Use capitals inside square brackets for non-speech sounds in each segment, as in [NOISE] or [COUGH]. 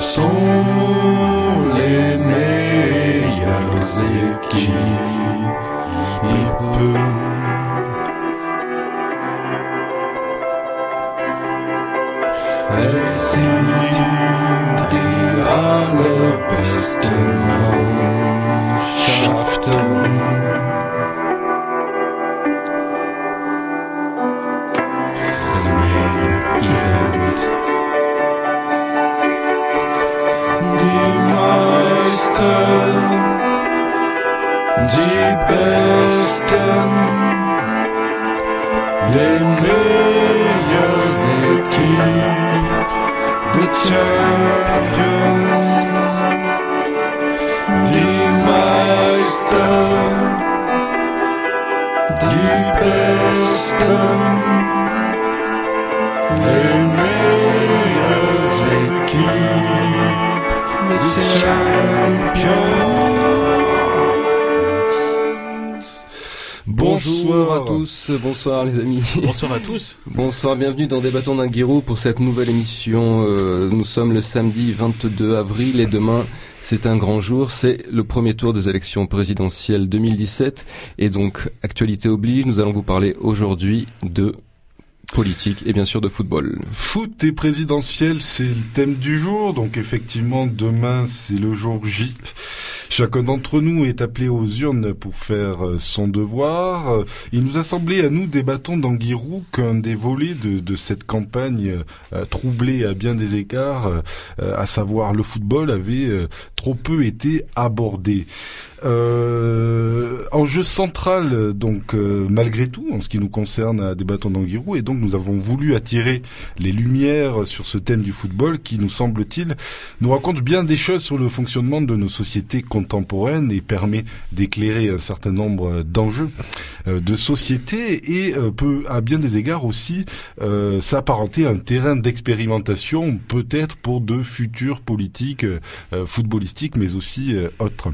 Ce [LAUGHS] bonsoir à tous. Bonsoir, bienvenue dans Débattons d'un Guirou pour cette nouvelle émission. Euh, nous sommes le samedi 22 avril et demain c'est un grand jour, c'est le premier tour des élections présidentielles 2017 et donc actualité oblige, nous allons vous parler aujourd'hui de politique et bien sûr de football. Foot et présidentiel, c'est le thème du jour. Donc effectivement, demain, c'est le jour J. Chacun d'entre nous est appelé aux urnes pour faire euh, son devoir. Il nous a semblé à nous, débattons d'Anguirou, qu'un des volets de, de cette campagne euh, troublée à bien des égards, euh, à savoir le football, avait trop peu été abordé. Enjeu central, donc malgré tout, en ce qui nous concerne à Débattons d'Anguirou, et donc nous avons voulu attirer les lumières sur ce thème du football qui, nous semble-t-il, nous raconte bien des choses sur le fonctionnement de nos sociétés et permet d'éclairer un certain nombre d'enjeux euh, de société et euh, peut, à bien des égards aussi, euh, s'apparenter à un terrain d'expérimentation, peut-être pour de futures politiques euh, footballistiques, mais aussi euh, autres.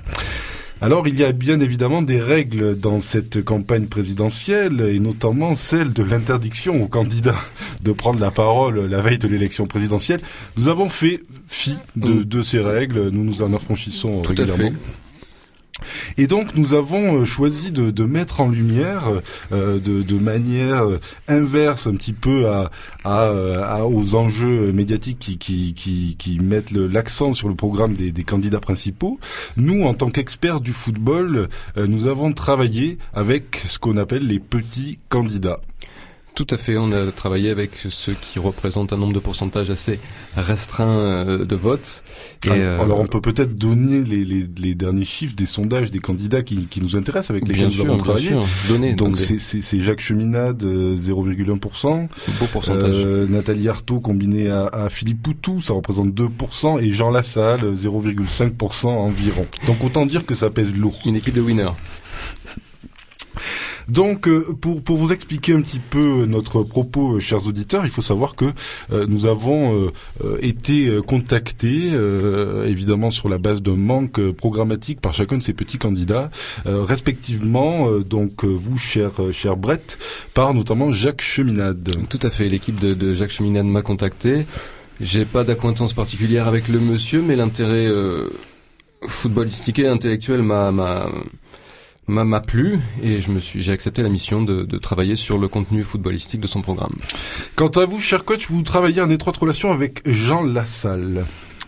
Alors il y a bien évidemment des règles dans cette campagne présidentielle et notamment celle de l'interdiction aux candidats de prendre la parole la veille de l'élection présidentielle. Nous avons fait fi de, Mm. de ces règles, nous nous en affranchissons Tout à régulièrement. fait. Et donc nous avons euh, choisi de, mettre en lumière euh, de, manière euh, inverse un petit peu à, aux enjeux médiatiques qui, mettent l'accent sur le programme des, candidats principaux. Nous, en tant qu'experts du football, nous avons travaillé avec ce qu'on appelle les petits candidats. Tout à fait, on a travaillé avec ceux qui représentent un nombre de pourcentage assez restreint euh, de votes. Et, euh, Alors on peut peut-être donner les, les, les derniers chiffres des sondages des candidats qui, qui nous intéressent avec lesquels bien nous sûr, avons bien travaillé. sûr, donner Donc c'est- Jacques Cheminade, euh, 0,1%. beau pourcentage. Euh, Nathalie Arthaud combiné à, à Philippe Poutou, ça représente 2%, et Jean Lassalle, 0,5% environ. Donc autant dire que ça pèse lourd. Une équipe de winners. Donc euh, pour, pour vous expliquer un petit peu notre propos, euh, chers auditeurs, il faut savoir que euh, nous avons euh, euh, été euh, contactés, euh, évidemment sur la base d'un manque euh, programmatique par chacun de ces petits candidats, euh, respectivement, euh, donc euh, vous, cher, euh, cher Brett, par notamment Jacques Cheminade. Tout à fait, l'équipe de, de Jacques Cheminade m'a contacté. J'ai pas d'acquaintance particulière avec le monsieur, mais l'intérêt euh, footballistique et intellectuel m'a m'a plu et je me suis j'ai accepté la mission de, de travailler sur le contenu footballistique de son programme. Quant à vous, cher coach, vous travaillez en étroite relation avec Jean Lassalle.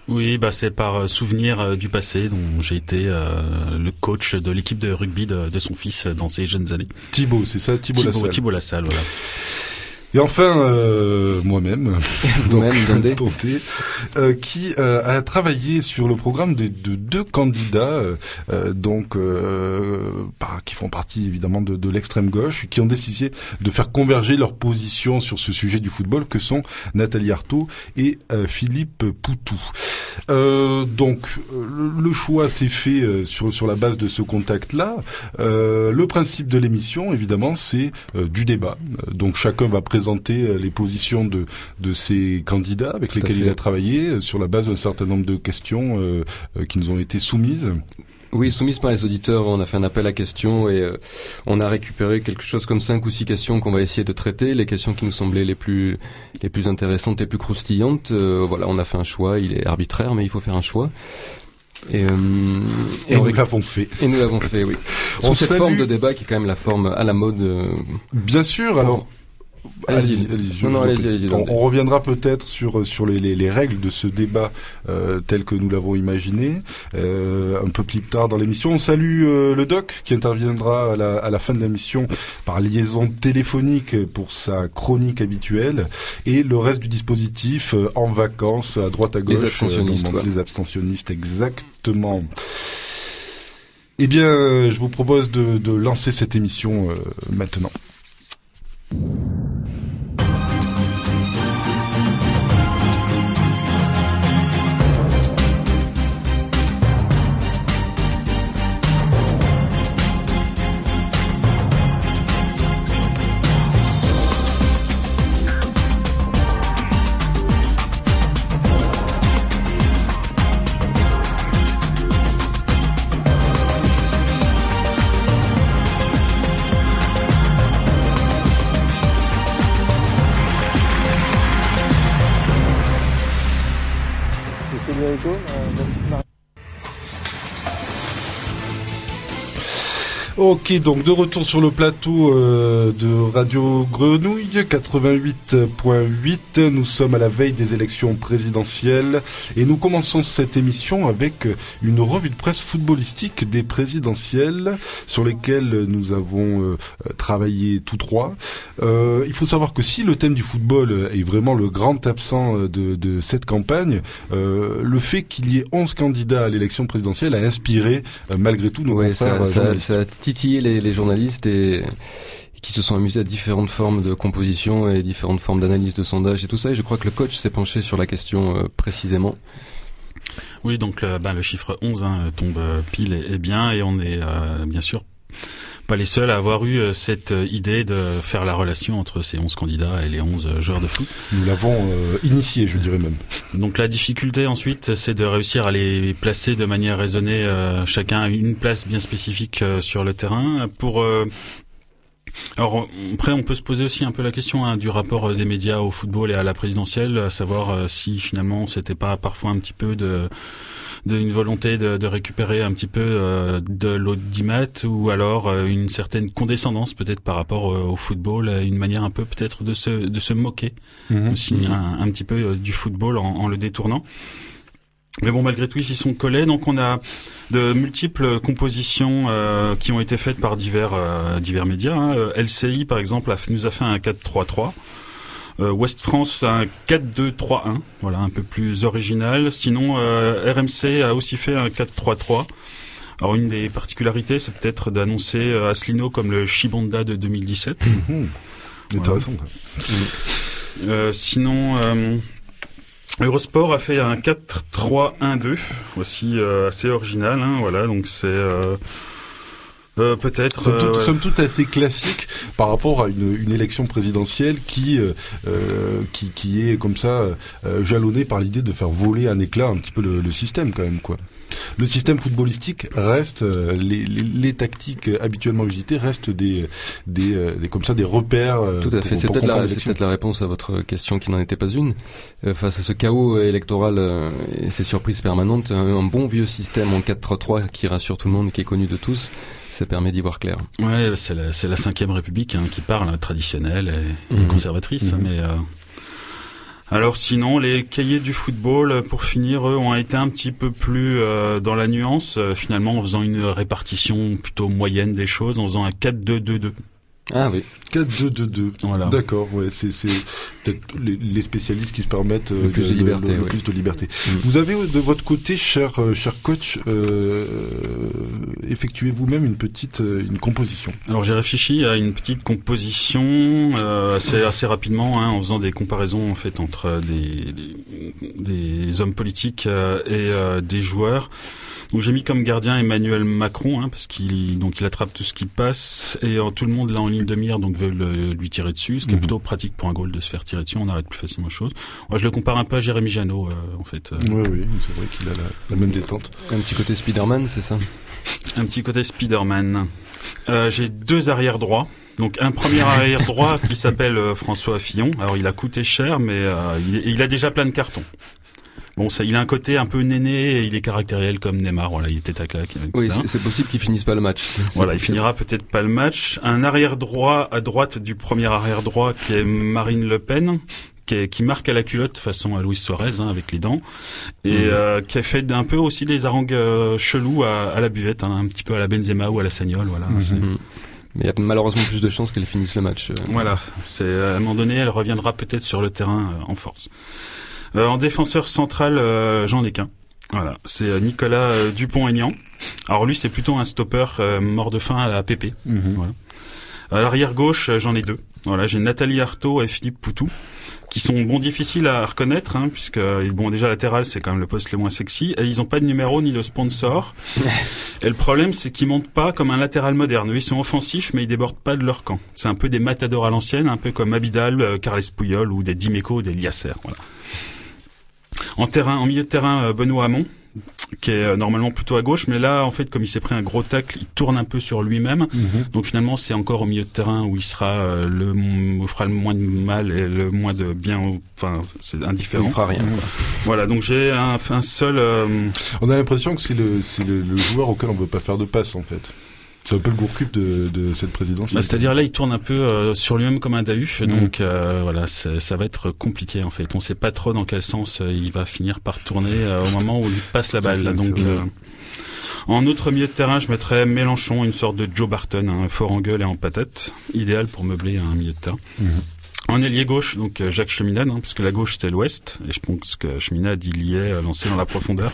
Oui, bah c'est par euh, souvenir euh, du passé dont j'ai été euh, le coach de l'équipe de rugby de, de son fils dans ses jeunes années. Thibaut, c'est ça, Thibaut, Thibaut, Lassalle. Thibaut Lassalle, voilà. Et enfin, euh, moi-même, [LAUGHS] [LAUGHS] euh, qui euh, a travaillé sur le programme de, de deux candidats, euh, donc euh, par- qui font partie évidemment de, de l'extrême gauche, qui ont décidé de faire converger leurs positions sur ce sujet du football, que sont Nathalie Arthaud et Philippe Poutou. Euh, donc, le, le choix s'est fait sur sur la base de ce contact-là. Euh, le principe de l'émission, évidemment, c'est du débat. Donc, chacun va présenter euh, les positions de de ces candidats avec Tout lesquels il a travaillé euh, sur la base d'un certain nombre de questions euh, qui nous ont été soumises. Oui, soumise par les auditeurs, on a fait un appel à questions et euh, on a récupéré quelque chose comme cinq ou six questions qu'on va essayer de traiter. Les questions qui nous semblaient les plus les plus intéressantes et plus croustillantes. Euh, voilà, on a fait un choix. Il est arbitraire, mais il faut faire un choix. Et, euh, et, et nous l'avons fait. Et nous l'avons fait, oui. [LAUGHS] Sous cette salue... forme de débat qui est quand même la forme à la mode. Bien sûr. Alors, Allez-y, non, non, on, on, reviendra peut-être sur sur les, les, les, règles de ce débat euh, tel que nous l'avons imaginé euh, un peu plus tard dans l'émission. On salue euh, le doc qui interviendra à la, à la fin de l'émission par liaison téléphonique pour sa chronique habituelle et le reste du dispositif en vacances à droite à gauche. Les abstentionnistes. Les abstentionnistes, exactement. Eh bien, je vous propose de, de lancer cette émission maintenant. Ok, donc de retour sur le plateau euh, de Radio Grenouille 88.8. Nous sommes à la veille des élections présidentielles et nous commençons cette émission avec une revue de presse footballistique des présidentielles sur lesquelles nous avons euh, travaillé tous trois. Euh, il faut savoir que si le thème du football est vraiment le grand absent de, de cette campagne, euh, le fait qu'il y ait 11 candidats à l'élection présidentielle a inspiré euh, malgré tout nos ouais, confrères ça, journalistes. Ça, ça titiller les, journalistes et qui se sont amusés à différentes formes de composition et différentes formes d'analyse de sondage et tout ça. Et je crois que le coach s'est penché sur la question euh, précisément. Oui, donc euh, ben, le chiffre 11 hein, tombe euh, pile et, et, bien, et on est euh, bien sûr pas les seuls à avoir eu cette idée de faire la relation entre ces 11 candidats et les 11 joueurs de foot. Nous l'avons euh, initié, je dirais même. Donc la difficulté ensuite, c'est de réussir à les placer de manière raisonnée, euh, chacun à une place bien spécifique euh, sur le terrain. Pour euh, alors après, on peut se poser aussi un peu la question hein, du rapport des médias au football et à la présidentielle, à savoir euh, si finalement c'était pas parfois un petit peu de d'une volonté de, de, récupérer un petit peu euh, de l'audimat ou alors euh, une certaine condescendance peut-être par rapport euh, au football, une manière un peu peut-être de se de se moquer mmh, aussi mmh. Un, un, petit peu euh, du football en, en le détournant. Mais bon, malgré tout, ils s'y sont collés. Donc, on a de multiples compositions euh, qui ont été faites par divers euh, divers médias. Hein. LCI, par exemple, a, nous a fait un 4-3-3. Euh, West France un 4-2-3-1, voilà, un peu plus original. Sinon, euh, RMC a aussi fait un 4-3-3. Alors, une des particularités, c'est peut-être d'annoncer euh, Asselineau comme le Shibonda de 2017. Mmh. Intéressant. Voilà. sinon... Eurosport a fait un 4-3-1-2, aussi euh, assez original. Hein, voilà, donc c'est euh, euh, peut-être somme, toute, somme toute assez classique par rapport à une, une élection présidentielle qui, euh, qui qui est comme ça euh, jalonnée par l'idée de faire voler un éclat un petit peu le, le système quand même quoi le système footballistique reste euh, les, les, les, tactiques habituellement visitées restent des des, euh, des comme ça des repères. euh, Tout à fait. C'est peut-être la, peut la réponse à votre question qui n'en était pas une. Euh, face à ce chaos électoral euh, et ces surprises permanentes, un, un bon vieux système en 4-3-3 qui rassure tout le monde, qui est connu de tous, ça permet d'y voir clair. Ouais, c'est la, c'est la cinquième République hein, qui parle, traditionnelle et mmh. conservatrice, mmh. mais. Euh, alors sinon, les cahiers du football, pour finir, eux, ont été un petit peu plus euh, dans la nuance, euh, finalement en faisant une répartition plutôt moyenne des choses, en faisant un 4-2-2-2. Ah oui. 4-2-2-2. Voilà. D'accord, ouais, c'est peut-être les, les, spécialistes qui se permettent le plus de, de liberté. Le, plus de liberté. Mmh. Vous avez de votre côté, cher, euh, cher coach, euh, effectué vous-même une petite euh, une composition. Alors j'ai réfléchi à une petite composition euh, assez, assez rapidement, hein, en faisant des comparaisons en fait entre des, des, des hommes politiques euh, et des joueurs. Donc j'ai mis comme gardien Emmanuel Macron, hein, parce qu'il donc il attrape tout ce qui passe et euh, tout le monde là en ligne de mire donc veut le, lui tirer dessus, ce qui est plutôt pratique pour un goal de se faire tirer dessus, on arrête plus facilement les choses. Moi je le compare un peu à Jérémy Janot euh, en fait. Oui oui, c'est vrai qu'il a la, la, même détente. Un petit côté Spider-Man, c'est ça? Un petit côté Spider-Man. Euh, j'ai deux arrières droits. Donc un premier [LAUGHS] arrière droit qui s'appelle euh, François Fillon. Alors il a coûté cher, mais euh, il, il a déjà plein de cartons. Bon, ça, il a un côté un peu néné et il est caractériel comme Neymar. Voilà, il était à claque. etc. Oui, c'est- possible qu'il finisse pas le match. Voilà, il finira peut-être pas le match. Un arrière droit à droite du premier arrière droit qui est Marine Le Pen. Qui, marque à la culotte façon à Luis Suarez hein, avec les dents et Mhm. euh, qui a fait un peu aussi des harangues euh, chelous à, à la buvette hein, un petit peu à la Benzema ou à la Sagnol voilà Mhm. Mais il y a malheureusement plus de chances qu'elle finisse le match. euh. Voilà, c'est à un moment donné, elle reviendra peut-être sur le terrain euh, en force. Euh, en défenseur central, euh, j'en ai qu'un. Voilà, c'est euh, Nicolas euh, Dupont-Aignan. Alors lui, c'est plutôt un stopper euh, mort de faim à la PP. Mhm. À l'arrière gauche, j'en ai deux. Voilà, j'ai Nathalie Artaud et Philippe Poutou, qui sont bon difficiles à reconnaître, hein, puisque bon déjà latéral, c'est quand même le poste le moins sexy, et ils ont pas de numéro ni de sponsor. [LAUGHS] et le problème, c'est qu'ils montent pas comme un latéral moderne. Ils sont offensifs, mais ils débordent pas de leur camp. C'est un peu des matadors à l'ancienne, un peu comme Abidal, euh, Carles Puyol ou des Dimeco, des Liacer. Voilà. En terrain, en milieu de terrain, euh, Benoît Hamon, qui est euh, normalement plutôt à gauche, mais là, en fait, comme il s'est pris un gros tacle, il tourne un peu sur lui-même. Mhm. Donc finalement, c'est encore au milieu de terrain où il sera euh, le m- fera le moins de mal et le moins de bien. Enfin, c'est indifférent. Il fera rien. Quoi. Voilà. Donc j'ai un, un seul. euh, On a l'impression que c'est le, le, le joueur auquel on veut pas faire de passe en fait. C'est un peu le gourcuff de, de cette présidence. bah, C'est-à-dire là, il tourne un peu euh, sur lui-même comme un dahu. Mhm. Donc euh, voilà, ça va être compliqué en fait. On sait pas trop dans quel sens euh, il va finir par tourner euh, au moment où il passe la balle. là. Donc euh, en autre milieu de terrain, je mettrais Mélenchon, une sorte de Joe Barton, hein, fort en gueule et en patate, idéal pour meubler un milieu de terrain. Mhm. En ailier gauche, donc euh, Jacques Cheminade, hein, parce que la gauche c'est l'ouest, et je pense que Cheminade il y est euh, lancé dans la profondeur.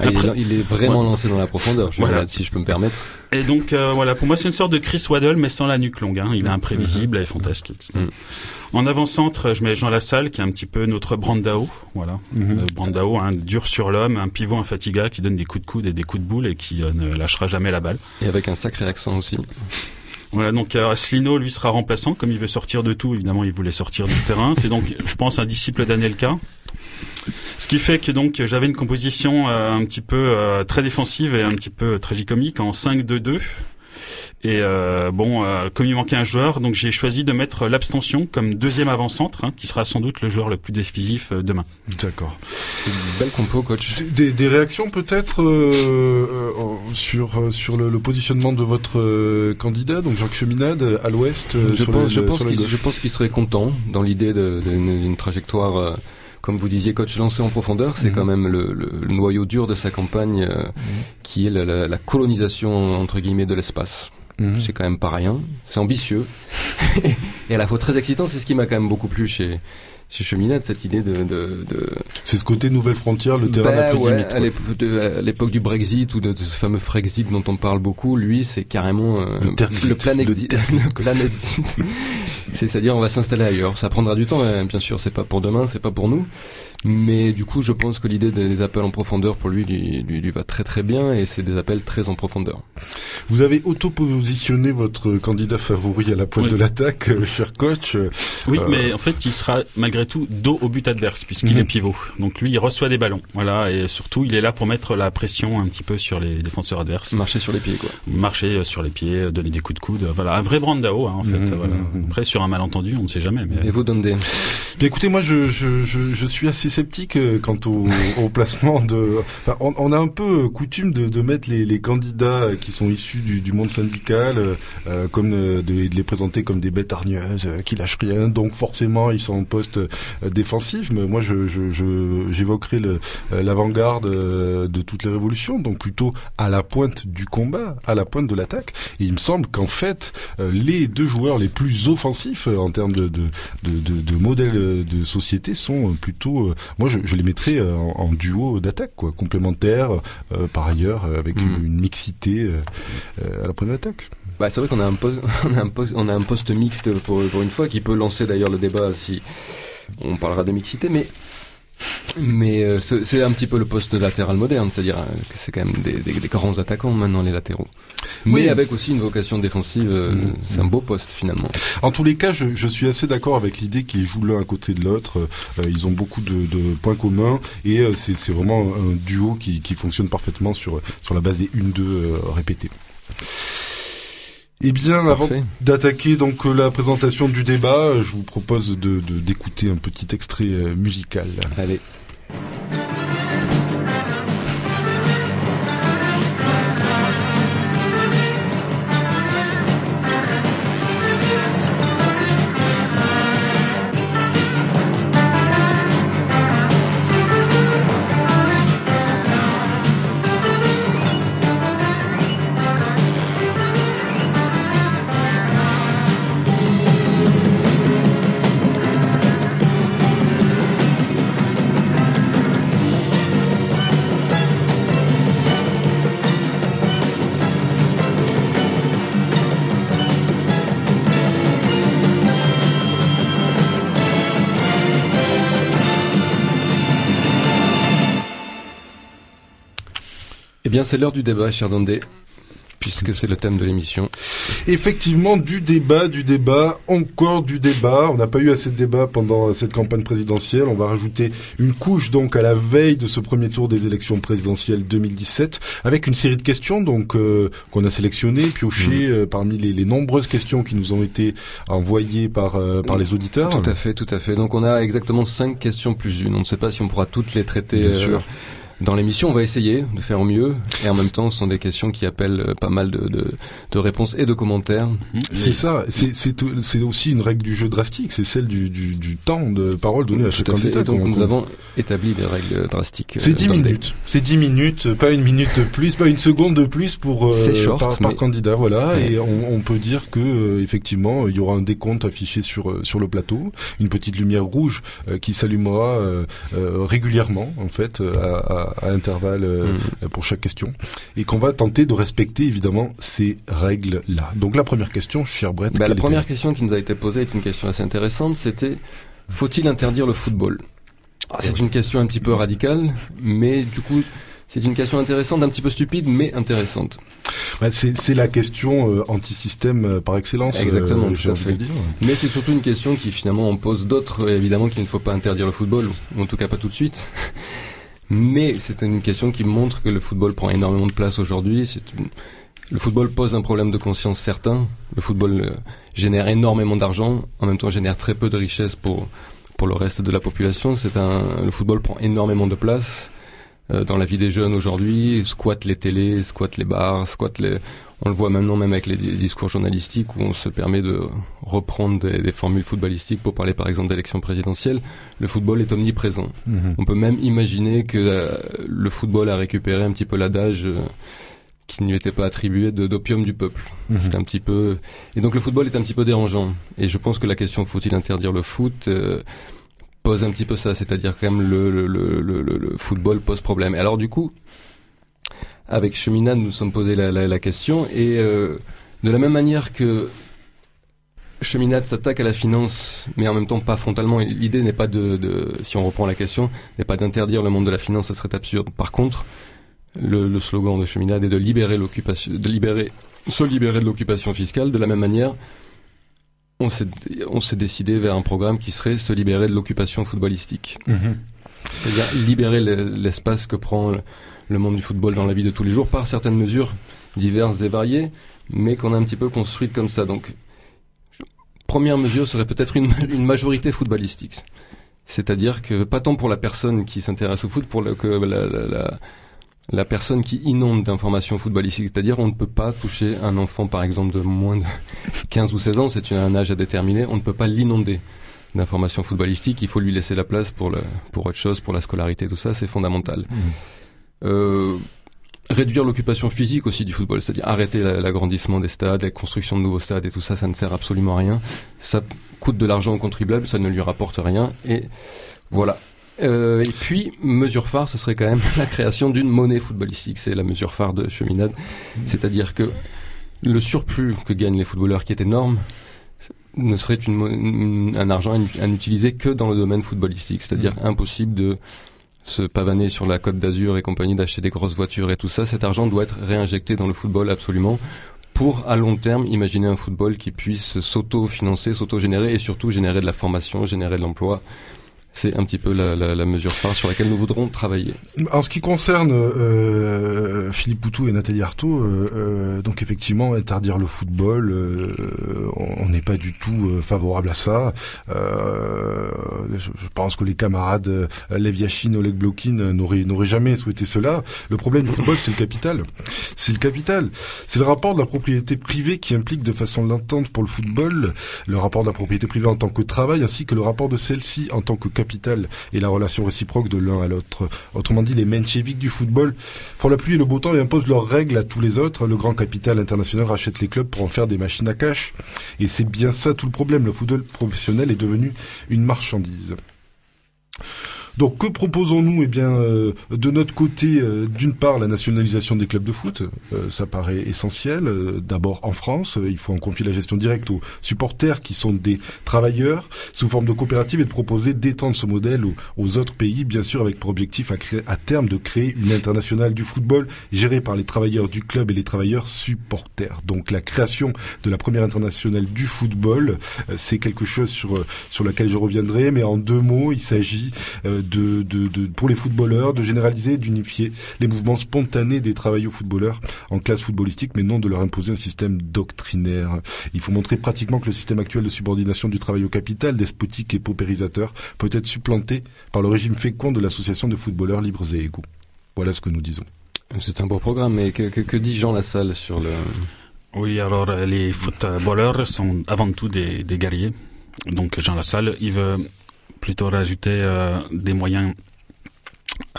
Ah, il, est, il est vraiment Ouais. lancé dans la profondeur, je- Voilà. si je peux me permettre. Et donc euh, voilà, pour moi c'est une sorte de Chris Waddle mais sans la nuque longue. Hein. Il est imprévisible et fantastique. etc. Mhm. En avant-centre, je mets Jean Lassalle qui est un petit peu notre Brandao, voilà. Euh, Brandao, un dur sur l'homme, un pivot infatiga qui donne des coups de coude et des coups de boule et qui euh, ne lâchera jamais la balle. Et avec un sacré accent aussi. Voilà, donc euh, Asselineau, lui, sera remplaçant. Comme il veut sortir de tout, évidemment, il voulait sortir du terrain. C'est donc, je pense, un disciple d'Anelka. Ce qui fait que donc j'avais une composition euh, un petit peu euh, très défensive et un petit peu tragicomique en 5-2-2. Et euh, bon, euh, comme il manquait un joueur, donc j'ai choisi de mettre l'abstention comme deuxième avant-centre, hein, qui sera sans doute le joueur le plus décisif euh, demain. D'accord. C'est une belle compo, coach. Des, des- des réactions peut-être euh, euh, sur euh, sur le, le positionnement de votre euh, candidat, donc Jacques Cheminade à l'ouest. euh, Je sur pense, le- je pense qu'il, je pense qu'il serait content dans l'idée de- d'une d'une trajectoire, euh, comme vous disiez, coach lancé en profondeur. C'est Mhm. quand même le, le- le noyau dur de sa campagne, euh, qui est la, la- la colonisation entre guillemets de l'espace. Mhm. C'est quand même pas rien. C'est ambitieux [LAUGHS] et à la fois très excitant. C'est ce qui m'a quand même beaucoup plu chez chez Cheminade, cette idée de, de, de C'est ce côté nouvelle frontière, le terrain bah n'a plus de ouais, limite. à quoi. l'époque du Brexit ou de, de ce fameux Frexit dont on parle beaucoup, lui, c'est carrément euh, Le le [LAUGHS] c'est-à-dire on va s'installer ailleurs. Ça prendra du temps, hein, bien sûr. C'est pas pour demain, c'est pas pour nous. Mais du coup, je pense que l'idée des appels en profondeur pour lui, lui, lui, lui va très très bien et c'est des appels très en profondeur. Vous avez auto-positionné votre candidat favori à la pointe Oui. de l'attaque, euh, cher coach. Oui, Euh, mais en fait, il sera malgré tout dos au but adverse puisqu'il Mhm. est pivot. Donc lui, il reçoit des ballons. Voilà, et surtout, il est là pour mettre la pression un petit peu sur les défenseurs adverses, Marcher sur les pieds, quoi. marcher euh, sur les pieds, euh, donner des coups de coude. Voilà, un vrai Brandao, hein, en fait. Mhm, euh, Voilà. mhm. Après, sur un malentendu, on ne sait jamais. Mais Et vous, Bien, écoutez, moi, je, je, je, je suis assez sceptique euh, quant au, au [LAUGHS] placement de. Enfin, on, on a un peu euh, coutume de, de mettre les, les candidats qui sont issus du, du monde syndical, euh, euh, comme de, de les présenter comme des bêtes hargneuses euh, qui lâchent rien. Donc forcément, ils sont en poste euh, défensif. Mais moi, je, je, je- j'évoquerai le, euh, l'avant-garde euh, de toutes les révolutions, donc plutôt à la pointe du combat, à la pointe de l'attaque. Et il me semble qu'en fait, euh, les deux joueurs les plus offensifs euh, en termes de, de, de, de, de modèle euh, de société sont plutôt, euh, moi je, je les mettrais euh, en, en duo d'attaque, quoi, complémentaires euh, par ailleurs euh, avec Mm. une, une mixité à la première attaque. Bah, c'est vrai qu'on a un poste, [LAUGHS] on a un poste, on a un poste mixte pour, pour une fois qui peut lancer d'ailleurs le débat si on parlera de mixité, mais Mais euh, c'est un petit peu le poste latéral moderne, c'est-à-dire euh, que c'est quand même des, des- des grands attaquants maintenant les latéraux. Mais Oui. avec aussi une vocation défensive, euh, Mhm. c'est un beau poste finalement. En tous les cas, je, je suis assez d'accord avec l'idée qu'ils jouent l'un à côté de l'autre. Euh, ils ont beaucoup de, de points communs et euh, c'est vraiment un duo qui, qui fonctionne parfaitement sur, sur la base des 1-2 euh, répétés. Eh bien, avant d'attaquer donc euh, la présentation du débat, euh, je vous propose de de- d'écouter un petit extrait euh, musical. Allez. Bien, c'est l'heure du débat, cher Dandé, puisque c'est le thème de l'émission. Effectivement, du débat, du débat, encore du débat. On n'a pas eu assez de débat pendant cette campagne présidentielle. On va rajouter une couche donc à la veille de ce premier tour des élections présidentielles 2017, avec une série de questions donc euh, qu'on a sélectionnées, piochées euh, parmi les, les nombreuses questions qui nous ont été envoyées par euh, par les auditeurs. Tout à fait, tout à fait. Donc on a exactement cinq questions plus une. On ne sait pas si on pourra toutes les traiter Bien sûr. Dans l'émission. On va essayer de faire au mieux. Et en même temps, ce sont des questions qui appellent euh, pas mal de, de, de réponses et de commentaires. Mhm. C'est ça, c'est c'est tout- c'est aussi une règle du jeu drastique, c'est celle du, du, du temps de parole donné à chaque à candidat. Donc nous avons établi des règles drastiques. euh, C'est 10 dans le minutes. C'est 10 minutes, pas une minute de plus, pas une seconde de plus pour euh, short, par, par mais- candidat, voilà. Ouais. Et on, on peut dire que euh, effectivement, il y aura un décompte affiché sur euh, sur le plateau, une petite lumière rouge euh, qui s'allumera euh, euh, régulièrement, en fait, euh, à, à, à intervalles euh, Mm. pour chaque question, et qu'on va tenter de respecter évidemment ces règles-là. Donc la première question, cher Brett. Bah, quelle la première question qui nous a été posée est une question assez intéressante. C'était faut-il interdire le football? Ah, C'est une question un petit peu radicale, mais du coup, c'est une question intéressante, un petit peu stupide, mais intéressante. Bah, c'est la question euh, anti-système euh, par excellence. Exactement, euh, tout à fait. dire. Mais c'est surtout une question qui finalement en pose d'autres, évidemment qu'il ne faut pas interdire le football, ou en tout cas pas tout de suite. Mais c'est une question qui montre que le football prend énormément de place aujourd'hui. Le football pose un problème de conscience certain. Le football euh, génère énormément d'argent, en même temps génère très peu de richesse pour pour le reste de la population. C'est un le football prend énormément de place euh, dans la vie des jeunes aujourd'hui. Squatte les télés, squatte les bars, squatte les on le voit maintenant même avec les di- discours journalistiques où on se permet de reprendre des, des formules footballistiques pour parler par exemple d'élections présidentielles. Le football est omniprésent. Mhm. On peut même imaginer que euh, le football a récupéré un petit peu l'adage euh, qui ne lui était pas attribué de d'opium du peuple. Mhm. C'est un petit peu et donc le football est un petit peu dérangeant. Et je pense que la question faut-il interdire le foot euh, pose un petit peu ça, c'est-à-dire quand même le- le football pose problème. Et alors du coup, avec Cheminade, nous sommes posé la, question et euh, de la même manière que Cheminade s'attaque à la finance, mais en même temps pas frontalement. L'idée n'est pas de, si on reprend la question, n'est pas d'interdire le monde de la finance, ça serait absurde. Par contre, le, slogan de Cheminade est de libérer l'occupation, de libérer, se libérer de l'occupation fiscale. De la même manière, on s'est, décidé vers un programme qui serait se libérer de l'occupation footballistique. Mhm. C'est-à-dire libérer le- l'espace que prend le, monde du football dans la vie de tous les jours par certaines mesures diverses et variées, mais qu'on a un petit peu construites comme ça. Donc, première mesure serait peut-être une, [LAUGHS] majorité footballistique. C'est-à-dire que pas tant pour la personne qui s'intéresse au foot, pour que la, la personne qui inonde d'informations footballistiques. C'est-à-dire on ne peut pas toucher un enfant, par exemple, de moins de [LAUGHS] 15 ou 16 ans, c'est un âge à déterminer, on ne peut pas l'inonder d'informations footballistiques, il faut lui laisser la place pour, le, pour autre chose, pour la scolarité, tout ça, c'est fondamental. Mhm. Euh, réduire l'occupation physique aussi du football, c'est-à-dire arrêter la- l'agrandissement des stades, la construction de nouveaux stades et tout ça, ça ne sert absolument à rien. Ça coûte de l'argent au contribuable, ça ne lui rapporte rien, et voilà. Euh, et puis, mesure phare, ce serait quand même [LAUGHS] la création d'une monnaie footballistique. C'est la mesure phare de Cheminade. C'est-à-dire que le surplus que gagnent les footballeurs, qui est énorme, ne serait une, un argent à n'utiliser que dans le domaine footballistique, c'est-à-dire mm. impossible de se pavaner sur la côte d'Azur et compagnie, d'acheter des grosses voitures et tout ça. Cet argent doit être réinjecté dans le football absolument pour à long terme imaginer un football qui puisse s'auto-financer, s'auto-générer et surtout générer de la formation, générer de l'emploi c'est un petit peu la, mesure phare sur laquelle nous voudrons travailler. En ce qui concerne euh, Philippe Poutou et Nathalie Arthaud, euh, euh, donc effectivement interdire le football, on n'est pas du tout favorable à ça. Je, pense que les camarades Lev Yashin, Oleg Blokin n'auraient jamais souhaité cela. Le problème du football, c'est le capital. C'est le capital. C'est le rapport de la propriété privée qui implique de façon latente pour le football le rapport de la propriété privée en tant que travail, ainsi que le rapport de celle-ci en tant que capital et la relation réciproque de l'un à l'autre. Autrement dit, les mencheviks du football font la pluie et le beau temps et imposent leurs règles à tous les autres. Le grand capital international rachète les clubs pour en faire des machines à cash. Et c'est bien ça tout le problème. Le football professionnel est devenu une marchandise. Donc que proposons-nous Eh bien, euh, de notre côté, euh, d'une part, la nationalisation des clubs de foot, euh, ça paraît essentiel. D'abord en France, il faut en confier la gestion directe aux supporters qui sont des travailleurs sous forme de coopérative et de proposer d'étendre ce modèle aux, autres pays, bien sûr avec pour objectif à, créer, à terme de créer une internationale du football gérée par les travailleurs du club et les travailleurs supporters. Donc la création de la première internationale du football, c'est quelque chose sur sur laquelle je reviendrai, mais en deux mots, il s'agit de, de, de, pour les footballeurs de généraliser et d'unifier les mouvements spontanés des travailleurs footballeurs en classe footballistique, mais non de leur imposer un système doctrinaire. Il faut montrer pratiquement que le système actuel de subordination du travail au capital, despotique et paupérisateur, peut être supplanté par le régime fécond de l'association de footballeurs libres et égaux. Voilà ce que nous disons. C'est un beau programme, mais que, que, que dit Jean Lassalle sur le... Oui, alors les footballeurs sont avant tout des, des guerriers. Donc Jean Lassalle, il veut plutôt rajouter euh, des moyens,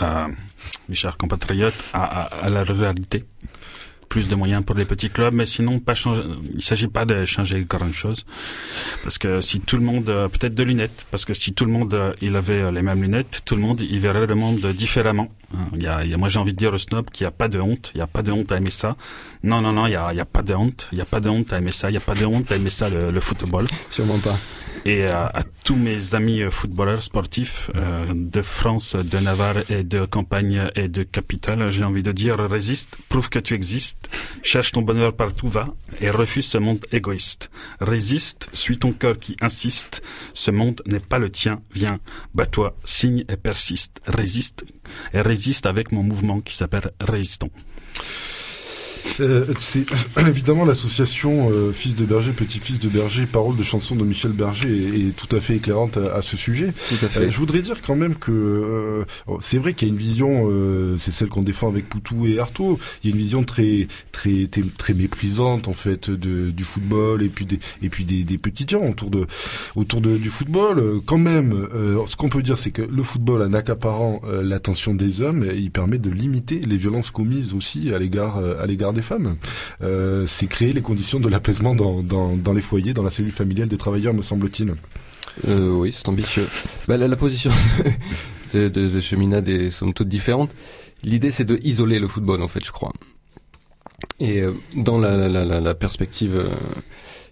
euh, mes chers compatriotes, à, la ruralité. Plus de moyens pour les petits clubs, mais sinon pas changer. Il s'agit pas de changer grand chose, parce que si tout le monde, euh, peut-être de lunettes, parce que si tout le monde il avait les mêmes lunettes, tout le monde il verrait le monde différemment. Hein, moi j'ai envie de dire au snob qu'il n'y a pas de honte, il n'y a pas de honte à aimer ça. Non non non, il y a, pas de honte, il y a pas de honte à aimer ça, il y a pas de honte à aimer ça le, le football. Sûrement pas et à, à, tous mes amis euh, footballeurs sportifs euh, de France, de Navarre et de campagne et de capitale, j'ai envie de dire résiste, prouve que tu existes, cherche ton bonheur partout va et refuse ce monde égoïste. Résiste, suis ton cœur qui insiste, ce monde n'est pas le tien, viens, bats-toi, signe et persiste, résiste et résiste avec mon mouvement qui s'appelle Résistons. Euh, c'est [CLEARS THROAT] évidemment l'association euh, Fils de berger, petit-fils de berger, parole de chanson de Michel Berger est, est tout à fait éclairante à, à ce sujet. Tout à fait. Euh, je voudrais dire quand même que euh, oh, c'est vrai qu'il y a une vision, euh, c'est celle qu'on défend avec Poutou et Artaud. Il y a une vision très très très, très méprisante en fait de, du football et puis des et puis des, des petits gens autour de autour de, du football. Quand même, ce qu'on peut dire, c'est que le football, en accaparant l'attention des hommes, il permet de limiter les violences commises aussi à l'égard à l'égard des femmes. Euh, c'est créer les conditions de l'apaisement dans, dans, les foyers, dans la cellule familiale des travailleurs, me semble-t-il. Euh, oui, c'est ambitieux. Bah, la, position [LAUGHS] de, de, de Cheminade est somme toute différente. L'idée, c'est de isoler le football, en fait, je crois. Et euh, dans la, perspective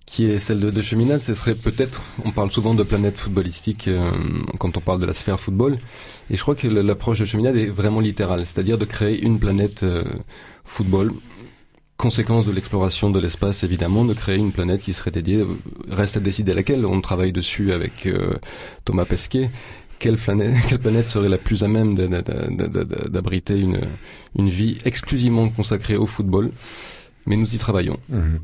qui est celle de, de Cheminade, ce serait peut-être, on parle souvent de planète footballistique quand on parle de la sphère football, et je crois que l'approche de Cheminade est vraiment littérale, c'est-à-dire de créer une planète football conséquence de l'exploration de l'espace, évidemment, de créer une planète qui serait dédiée, reste à décider laquelle, on travaille dessus avec euh, Thomas Pesquet, quelle planète, [LAUGHS] quelle planète serait la plus à même d'abriter une, une vie exclusivement consacrée au football, mais nous y travaillons. Mmh.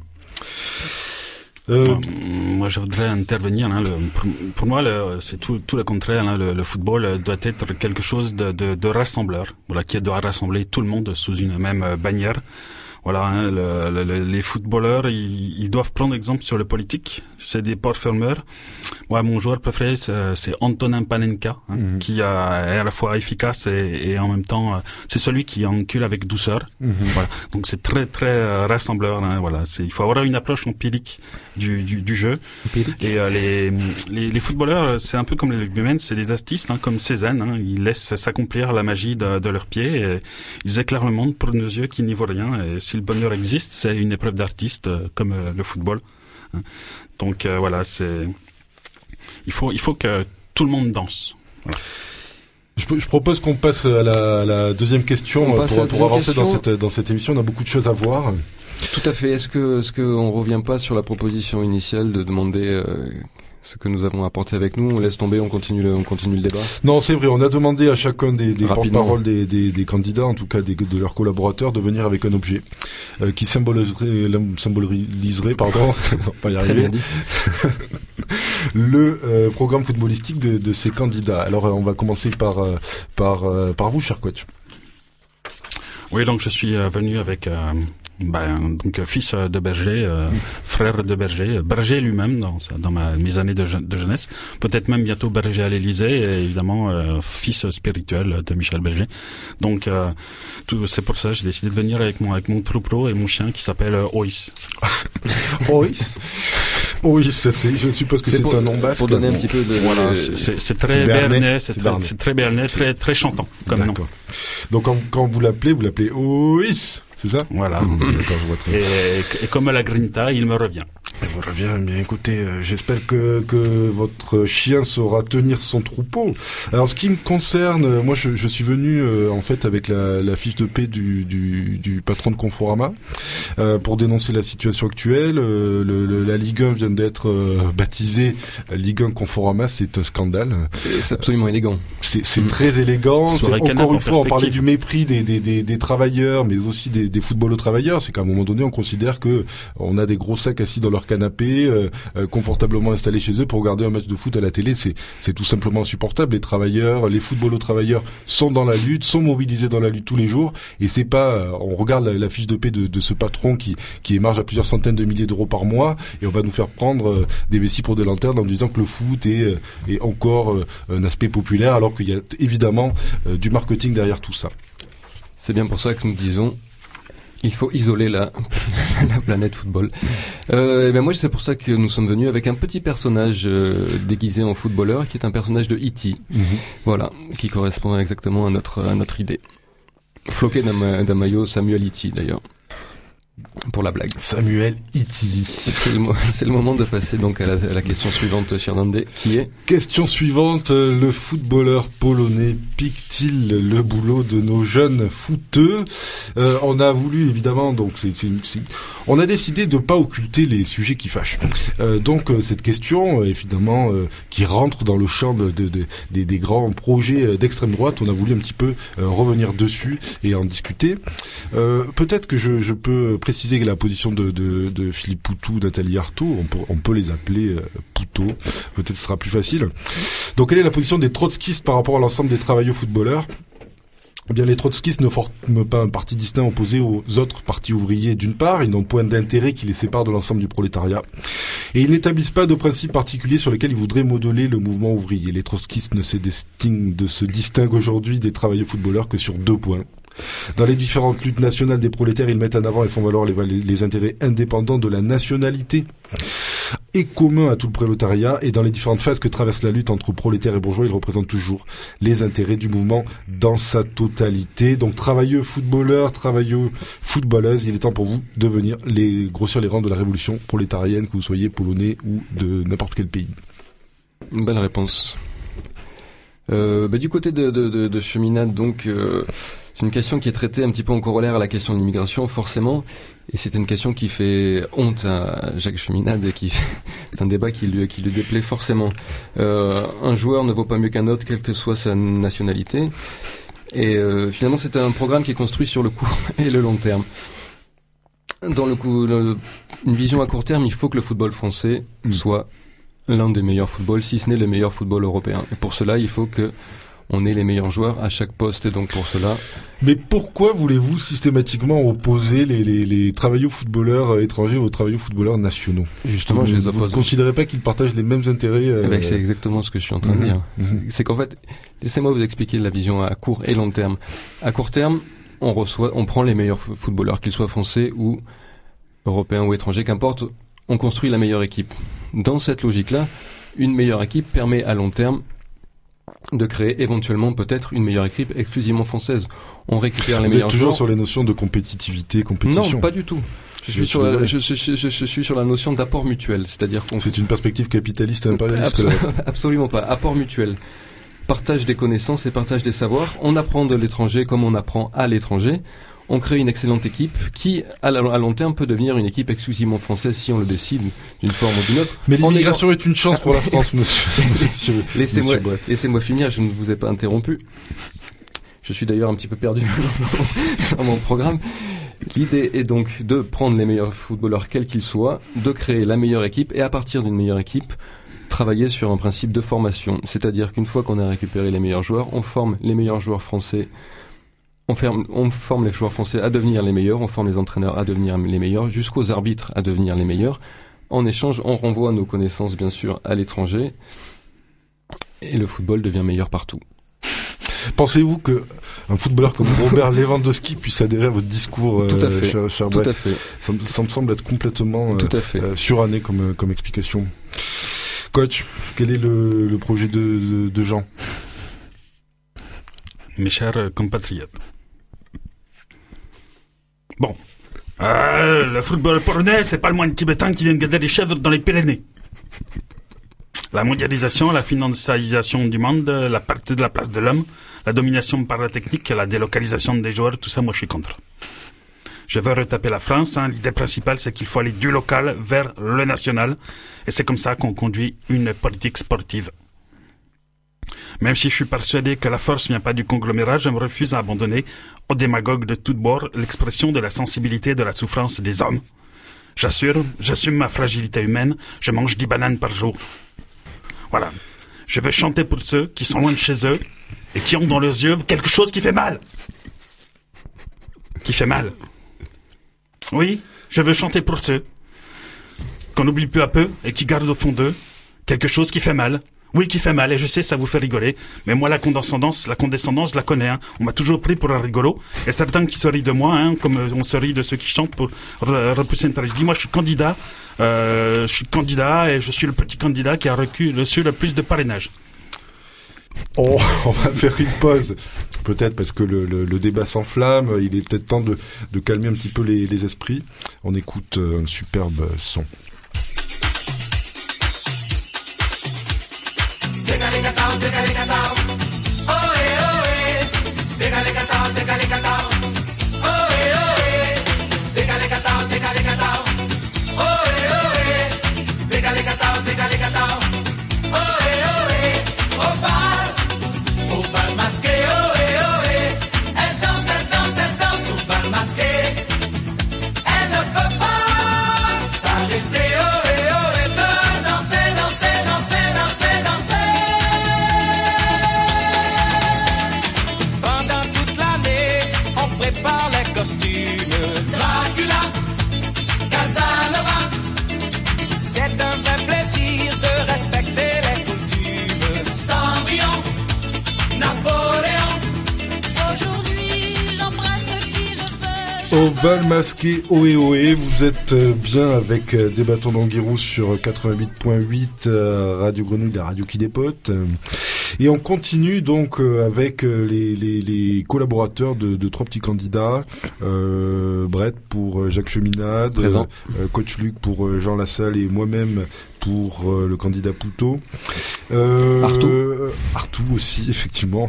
Euh, moi, je voudrais intervenir. Hein, le, pour, pour, moi, c'est tout, tout, le contraire. Hein, le, le, football doit être quelque chose de, de, de rassembleur, voilà, qui doit rassembler tout le monde sous une même bannière. Voilà, hein, le, le, les footballeurs, ils, ils, doivent prendre exemple sur le politique. C'est des porte-fermeurs. Moi, mon joueur préféré, c'est Antonin Panenka, hein, mm -hmm. qui a, est à la fois efficace et, et en même temps, euh, c'est celui qui encule avec douceur. Mm -hmm. Voilà. Donc c'est très très euh, rassembleur. Hein, voilà, il faut avoir une approche empirique du, du, du jeu. Empirique. Et euh, les, les, les, footballeurs, c'est un peu comme les rugbymen, c'est des artistes, hein, comme Cézanne. Hein, ils laissent s'accomplir la magie de, de leurs pieds. Et ils éclairent le monde pour nos yeux qui n'y voient rien. Et si le bonheur existe, c'est une épreuve d'artiste euh, comme euh, le football. Donc euh, voilà, c'est il faut il faut que tout le monde danse. Je, je, propose qu'on passe à la, à la, deuxième question pour, la pour deuxième avancer dans question. cette, dans cette émission. On a beaucoup de choses à voir. Tout à fait. Est-ce que, est-ce qu'on revient pas sur la proposition initiale de demander euh, ce que nous avons apporté avec nous On laisse tomber, on continue le, on continue le débat. Non, c'est vrai. On a demandé à chacun des, des Rapidement. porte-paroles des, des, des candidats, en tout cas des, de leurs collaborateurs, de venir avec un objet euh, qui symboliserait, symboliserait, pardon, [LAUGHS] pas y arriver, [LAUGHS] le euh, programme footballistique de, de ces candidats. Alors, euh, on va commencer par euh, par euh, par vous, cher coach. Oui, donc je suis venu avec euh, ben, donc fils euh, de berger, euh, frère de berger, euh, berger lui-même dans, dans ma, mes années de, je- de jeunesse, peut-être même bientôt berger à l'Élysée, et évidemment euh, fils spirituel de Michel Berger. Donc euh, tout- c'est pour ça que j'ai décidé de venir avec mon avec mon troupeau et mon chien qui s'appelle euh, Ois. Oui. Oui, ça, c'est, je suppose que c'est, un nom basque. pour donner un petit peu de. Voilà, c'est- très Bernet, c'est très, très bernet, très très chantant comme nom. D'accord. Donc quand, quand vous l'appelez, vous l'appelez Ois, c'est ça Voilà. D'accord, je vois très bien. Et, et comme à la grinta, il me revient. On revient, bien écoutez, euh, j'espère que, que votre chien saura tenir son troupeau. Alors ce qui me concerne, euh, moi je, je suis venu euh, en fait avec la, la fiche de paix du, du, du patron de Conforama euh, pour dénoncer la situation actuelle. Euh, le- le- la Ligue 1 vient d'être euh, baptisée Ligue 1 Conforama, c'est un scandale. C'est absolument élégant. C'est Mm. très élégant. Encore en une fois, on parlait du mépris des, des, des, des travailleurs, mais aussi des, des footballeurs travailleurs. C'est qu'à un moment donné, on considère que on a des gros sacs assis dans leur canapé, euh, euh, confortablement installés chez eux pour regarder un match de foot à la télé. C'est c'est tout simplement insupportable. Les travailleurs, les footballeurs travailleurs sont dans la lutte, sont mobilisés dans la lutte tous les jours. Et c'est pas, euh, on regarde la, fiche de paix de, ce patron qui qui émarge à plusieurs centaines de milliers d'euros par mois, et on va nous faire prendre euh, des vessies pour des lanternes en disant que le foot est, euh, est encore euh, un aspect populaire, alors qu'il y a évidemment euh, du marketing derrière tout ça. C'est bien pour ça que nous disons. Il faut isoler la, [LAUGHS] la planète football. Euh, et ben moi, c'est pour ça que nous sommes venus avec un petit personnage euh, déguisé en footballeur, qui est un personnage de E.T. Voilà, qui correspond exactement à notre à notre idée. Floqué d'un maillot Samuel E.T. d'ailleurs, pour la blague. Samuel Iti. C'est le, mo- [LAUGHS] c'est le moment de passer donc à la, à la question suivante, cher Nandé, qui est? Question suivante, euh, le footballeur polonais pique-t-il le boulot de nos jeunes footeux? Euh, On a voulu évidemment, donc c'est, on a décidé de pas occulter les sujets qui fâchent. Euh, donc cette question, évidemment, euh, qui rentre dans le champ de, de- de- des, des grands projets d'extrême droite, on a voulu un petit peu revenir dessus et en discuter. Peut-être que je, je peux préciser que la position de, Philippe Poutou, Nathalie Arthaud, on peut, on peut les appeler euh, Poutot, peut-être ce sera plus facile. Donc quelle est la position des trotskistes par rapport à l'ensemble des travailleurs footballeurs? Eh bien, les trotskistes ne forment pas un parti distinct opposé aux autres partis ouvriers d'une part, ils n'ont point d'intérêt qui les sépare de l'ensemble du prolétariat, et ils n'établissent pas de principes particuliers sur lesquels ils voudraient modeler le mouvement ouvrier. Les trotskistes ne se distinguent, se distinguent aujourd'hui des travailleurs footballeurs que sur deux points. Dans les différentes luttes nationales des prolétaires, ils mettent en avant et font valoir les, les- intérêts indépendants de la nationalité et commun à tout le prolétariat. Et dans les différentes phases que traverse la lutte entre prolétaires et bourgeois, ils représentent toujours les intérêts du mouvement dans sa totalité. Donc travailleux footballeurs, travailleux footballeuses, il est temps pour vous de venir les grossir les rangs de la révolution prolétarienne, que vous soyez polonais ou de n'importe quel pays. Bonne réponse. Euh, bah, du côté de Cheminade, donc, euh, c'est une question qui est traitée un petit peu en corollaire à la question de l'immigration, forcément, et c'est une question qui fait honte à Jacques Cheminade, et qui [LAUGHS] c'est un débat qui lui, qui lui déplaît forcément. Euh, un joueur ne vaut pas mieux qu'un autre, quelle que soit sa nationalité, et euh, finalement, c'est un programme qui est construit sur le court [LAUGHS] et le long terme. Dans le coup, le- une vision à court terme, il faut que le football français Mm. soit l'un des meilleurs footballs, si ce n'est le meilleur football européen. Et pour cela, il faut que on ait les meilleurs joueurs à chaque poste. Et donc pour cela, Mais pourquoi voulez-vous systématiquement opposer les, les, les travailleurs footballeurs euh, étrangers aux travailleurs footballeurs nationaux? Justement, vous, je les vous ne oppose. considérez pas qu'ils partagent les mêmes intérêts euh, Eh ben, c'est exactement ce que je suis en train de Mhm, dire. mhm. C'est- qu'en fait, laissez-moi vous expliquer la vision à court et long terme. À court terme, on reçoit, on prend les meilleurs fo- footballeurs, qu'ils soient français ou européens ou étrangers, qu'importe, on construit la meilleure équipe. Dans cette logique-là, une meilleure équipe permet à long terme de créer éventuellement peut-être une meilleure équipe exclusivement française. On récupère les Vous êtes meilleurs toujours joueurs. sur les notions de compétitivité, compétition. Non, pas du tout. Je suis, sur la, je, je, suis sur la notion d'apport mutuel, c'est-à-dire qu'on C'est une perspective capitaliste impérialiste. Absol-. [LAUGHS] Absolument pas. Apport mutuel. Partage des connaissances et partage des savoirs. On apprend de l'étranger comme on apprend à l'étranger. On crée une excellente équipe qui, à, long terme, peut devenir une équipe exclusivement française si on le décide d'une forme ou d'une autre. Mais l'immigration est une chance pour la France, [LAUGHS] monsieur. laissez-moi finir, je ne vous ai pas interrompu. Je suis d'ailleurs un petit peu perdu [LAUGHS] dans mon programme. L'idée est donc de prendre les meilleurs footballeurs quels qu'ils soient, de créer la meilleure équipe et à partir d'une meilleure équipe, travailler sur un principe de formation. C'est-à-dire qu'une fois qu'on a récupéré les meilleurs joueurs, on forme les meilleurs joueurs français. On, ferme- on forme les joueurs français à devenir les meilleurs, on forme les entraîneurs à devenir les meilleurs, jusqu'aux arbitres à devenir les meilleurs. En échange, on renvoie nos connaissances, bien sûr, à l'étranger. Et le football devient meilleur partout. Pensez-vous que un footballeur comme [LAUGHS] Robert Lewandowski puisse adhérer à votre discours, euh, Tout à fait. cher, cher Tout à fait. ça, me- ça me semble être complètement euh, Tout à fait. euh, suranné comme, euh, comme explication. Coach, quel est le, le projet de, de, de Jean? Mes chers euh, compatriotes. Bon. Euh, le football polonais, c'est pas le moine tibétain qui vient garder des chèvres dans les Pyrénées. La mondialisation, la financiarisation du monde, la perte de la place de l'homme, la domination par la technique, la délocalisation des joueurs, tout ça, moi je suis contre. Je veux retaper la France. hein. L'idée principale, c'est qu'il faut aller du local vers le national. Et c'est comme ça qu'on conduit une politique sportive. Même si je suis persuadé que la force vient pas du conglomérat, je me refuse à abandonner aux démagogues de toutes bords l'expression de la sensibilité de la souffrance des hommes. J'assure, j'assume ma fragilité humaine, je mange 10 bananes par jour. Voilà. Je veux chanter pour ceux qui sont loin de chez eux et qui ont dans leurs yeux quelque chose qui fait mal. Qui fait mal. Oui, je veux chanter pour ceux qu'on oublie peu à peu et qui gardent au fond d'eux quelque chose qui fait mal. Oui, qui fait mal, et je sais, ça vous fait rigoler. Mais moi, la condescendance, la condescendance, je la connais. Hein. On m'a toujours pris pour un rigolo. Et certains qui se rient de moi, hein, comme euh, on se rit de ceux qui chantent pour re- repousser une tragédie. Moi, je suis candidat. Euh, je suis candidat et je suis le petit candidat qui a reçu, le plus de parrainage. Oh, [LAUGHS] on va faire une pause. Peut-être parce que le, débat s'enflamme. Il est peut-être temps de, calmer un petit peu les, les esprits. On écoute euh, un superbe son. Pendant bal masqué Ohé Ohé, vous êtes euh, bien avec euh, des bâtons d'Anguirous sur 88.8 euh, Radio Grenouille, la radio qui dépote. Et on continue donc euh, avec euh, les, les, les collaborateurs de, de trois petits candidats. Euh, Brett pour euh, Jacques Cheminade, Présent. euh, Coach Luc pour Jean Lassalle et moi-même pour euh, le candidat Poutot. Euh, Artout. euh, Artout aussi, [LAUGHS] effectivement.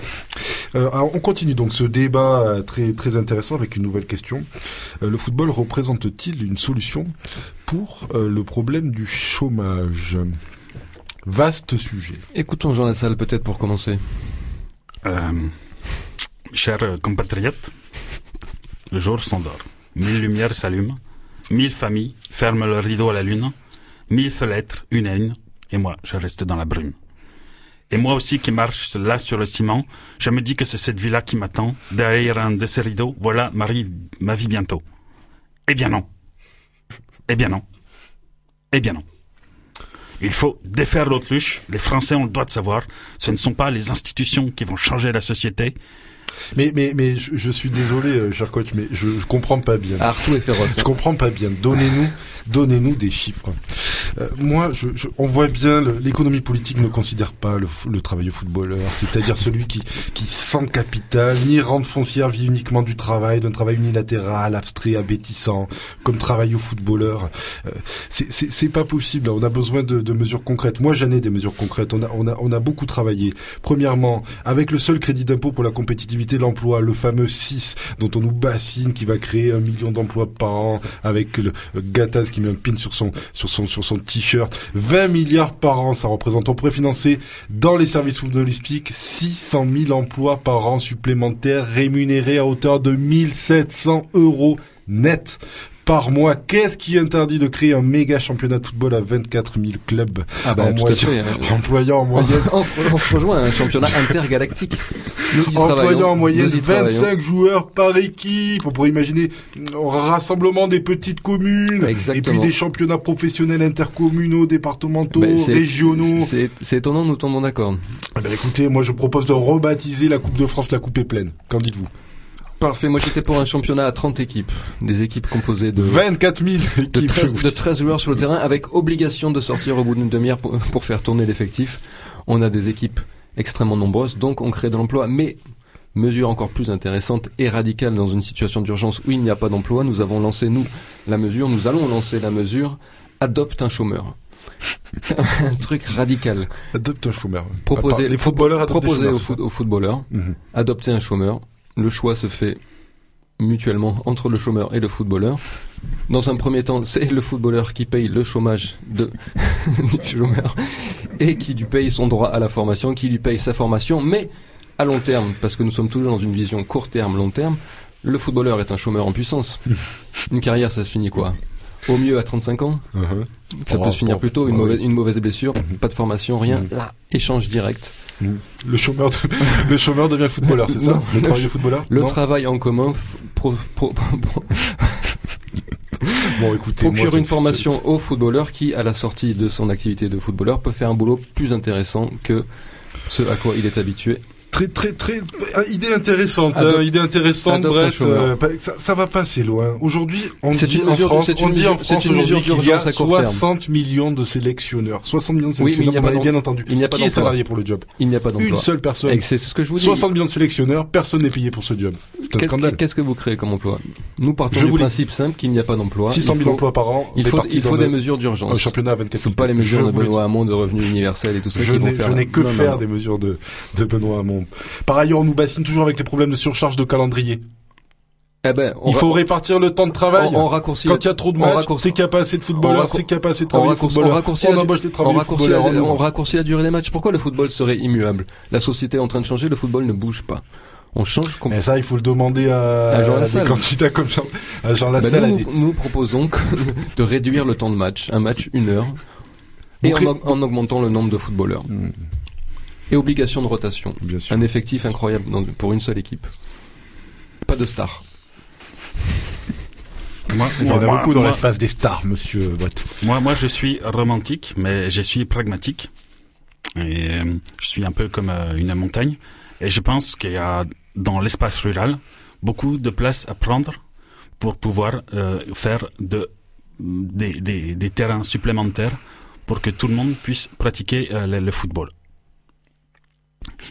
Euh, alors, on continue donc ce débat très très intéressant avec une nouvelle question. Euh, le football représente-t-il une solution pour euh, le problème du chômage? Vaste sujet. Écoutons Jean Lassalle peut-être pour commencer. Euh, chers compatriotes, le jour s'endort. Mille lumières s'allument. Mille familles ferment le rideau à la lune. Mille fenêtres, une haine. Et moi, je reste dans la brume. Et moi aussi qui marche là sur le ciment, je me dis que c'est cette vie-là qui m'attend. Derrière un de ces rideaux, voilà ma vie bientôt. Eh bien non. Eh bien non. Eh bien non. Il faut défaire l'autruche. Les Français ont le droit de savoir. Ce ne sont pas les institutions qui vont changer la société. Mais mais mais je, je suis désolé, euh, cher coach, mais je, je comprends pas bien. Artout est féroce. Je hein. comprends pas bien. Donnez-nous, donnez-nous des chiffres. Euh, moi, je, je- on voit bien l'économie politique ne considère pas le, le travail au footballeur, c'est-à-dire celui qui, qui sans capital ni rente foncière vit uniquement du travail, d'un travail unilatéral, abstrait, abétissant, comme travail au footballeur. Euh, c'est- c'est c'est pas possible. On a besoin de, de mesures concrètes. Moi, j'en ai des mesures concrètes. On a, on a, on a beaucoup travaillé. Premièrement, avec le seul crédit d'impôt pour la compétitivité de l'emploi, le fameux 6 dont on nous bassine, qui va créer un million d'emplois par an, avec le, le Gattaz qui met un pin sur son, sur son, sur son t-shirt. 20 milliards par an, ça représente. On pourrait financer dans les services footballistiques 600 000 emplois par an supplémentaires rémunérés à hauteur de 1700 euros net par mois. Qu'est-ce qui interdit de créer un méga championnat de football à 24 000 clubs Ah bah en tout moyenne- fait. hein. employant en moyenne [LAUGHS] on, se, on se rejoint, un championnat intergalactique. Employant en moyenne nous y travaillons. 25 joueurs par équipe. On pourrait imaginer un rassemblement des petites communes Exactement. et puis des championnats professionnels intercommunaux, départementaux, c'est- régionaux. C'est c'est étonnant, nous tombons d'accord. Eh ben, écoutez, moi je propose de rebaptiser la Coupe de France la Coupe est pleine. Qu'en dites-vous? Parfait, moi j'étais pour un championnat à 30 équipes. Des équipes composées de, 24 000 de, équipes. 13, de 13 joueurs sur le terrain avec obligation de sortir au bout d'une demi-heure pour, pour faire tourner l'effectif. On a des équipes extrêmement nombreuses, donc on crée de l'emploi. Mais, mesure encore plus intéressante et radicale dans une situation d'urgence où il n'y a pas d'emploi, nous avons lancé, nous, la mesure, nous allons lancer la mesure Adopte un chômeur. [LAUGHS] un truc radical. Adopte un chômeur. Proposer, les footballeurs proposer aux, foot- aux footballeurs Mhm. adopter un chômeur. Le choix se fait mutuellement entre le chômeur et le footballeur. Dans un premier temps, c'est le footballeur qui paye le chômage [LAUGHS] du chômeur et qui lui paye son droit à la formation, qui lui paye sa formation, mais à long terme, parce que nous sommes toujours dans une vision court terme, long terme, le footballeur est un chômeur en puissance. Une carrière, ça se finit quoi? Au mieux à 35 ans Mhm. Ça peut se finir oh, plus tôt, une mauvaise, oui. une mauvaise blessure, pas de formation, rien. Mhm. Là, échange direct. Le chômeur, de- [LAUGHS] le chômeur devient footballeur, c'est ça. Le travail de footballeur Le Non travail en commun f- pro- pro- [LAUGHS] pro- Bon, écoutez, procure une formation au footballeur qui, à la sortie de son activité de footballeur, peut faire un boulot plus intéressant que ce à quoi il est habitué. Très très très euh, idée intéressante, hein, idée intéressante, un Brett. euh, ça, ça va pas assez loin. Aujourd'hui, on dit une en mesure- France, on une dit en France une aujourd'hui qu'il y a d'urgence à court terme. 60 millions de sélectionneurs. 60 millions de Oui, il sélectionneurs, a m'avez d'em- bien entendu. il n'y a pas Qui est salarié pour le job? Il n'y a pas Une d'emploi. seule personne. C'est ce que je vous dis. 60 millions de sélectionneurs, personne n'est payé pour ce job. C'est un Qu'est-ce scandale. que, qu'est-ce que vous créez comme emploi? Nous partons Je du principe simple qu'il n'y a pas d'emploi. 600 il 000 faut, emplois par an. il faut, il des mesures Un d'urgence. championnat à 24 Ce ne sont 000. pas les mesures de Benoît. Hamon de revenu universel et tout ça Je n'ai, faire. je n'ai que faire des mesures de, de Benoît Hamon. Par ailleurs, on nous bassine toujours avec les problèmes de surcharge de calendrier. Eh ben, on Il faut répartir le temps de travail. on, on raccourcit. Quand il y a trop de matchs, c'est qu'il n'y a pas assez de footballeurs, c'est qu'il n'y a pas assez de on travail raccourcit, on raccourcit On la, embauche des on travailleurs raccourcit la- on raccourcit la durée des matchs. Pourquoi le football serait immuable La société est en train de changer, le football ne bouge pas. On change complètement. Ça, il faut le demander à, À Jean des Lassalle. candidats comme Jean, à Jean Ben, Lassalle. à nous, des- proposons [LAUGHS] de réduire le temps de match, un match une heure, et en augmentant le nombre de footballeurs. Hmm, Et obligation de rotation. Bien sûr. Un effectif incroyable dans- pour une seule équipe. Pas de star. [LAUGHS] Moi, Il y en a moi- beaucoup dans moi- l'espace des stars, monsieur Brett. Moi, moi, je suis romantique, mais je suis pragmatique. Et euh, je suis un peu comme euh, une montagne. Et je pense qu'il y a dans l'espace rural beaucoup de place à prendre pour pouvoir euh, faire de, des, des, des terrains supplémentaires pour que tout le monde puisse pratiquer euh, le, le football.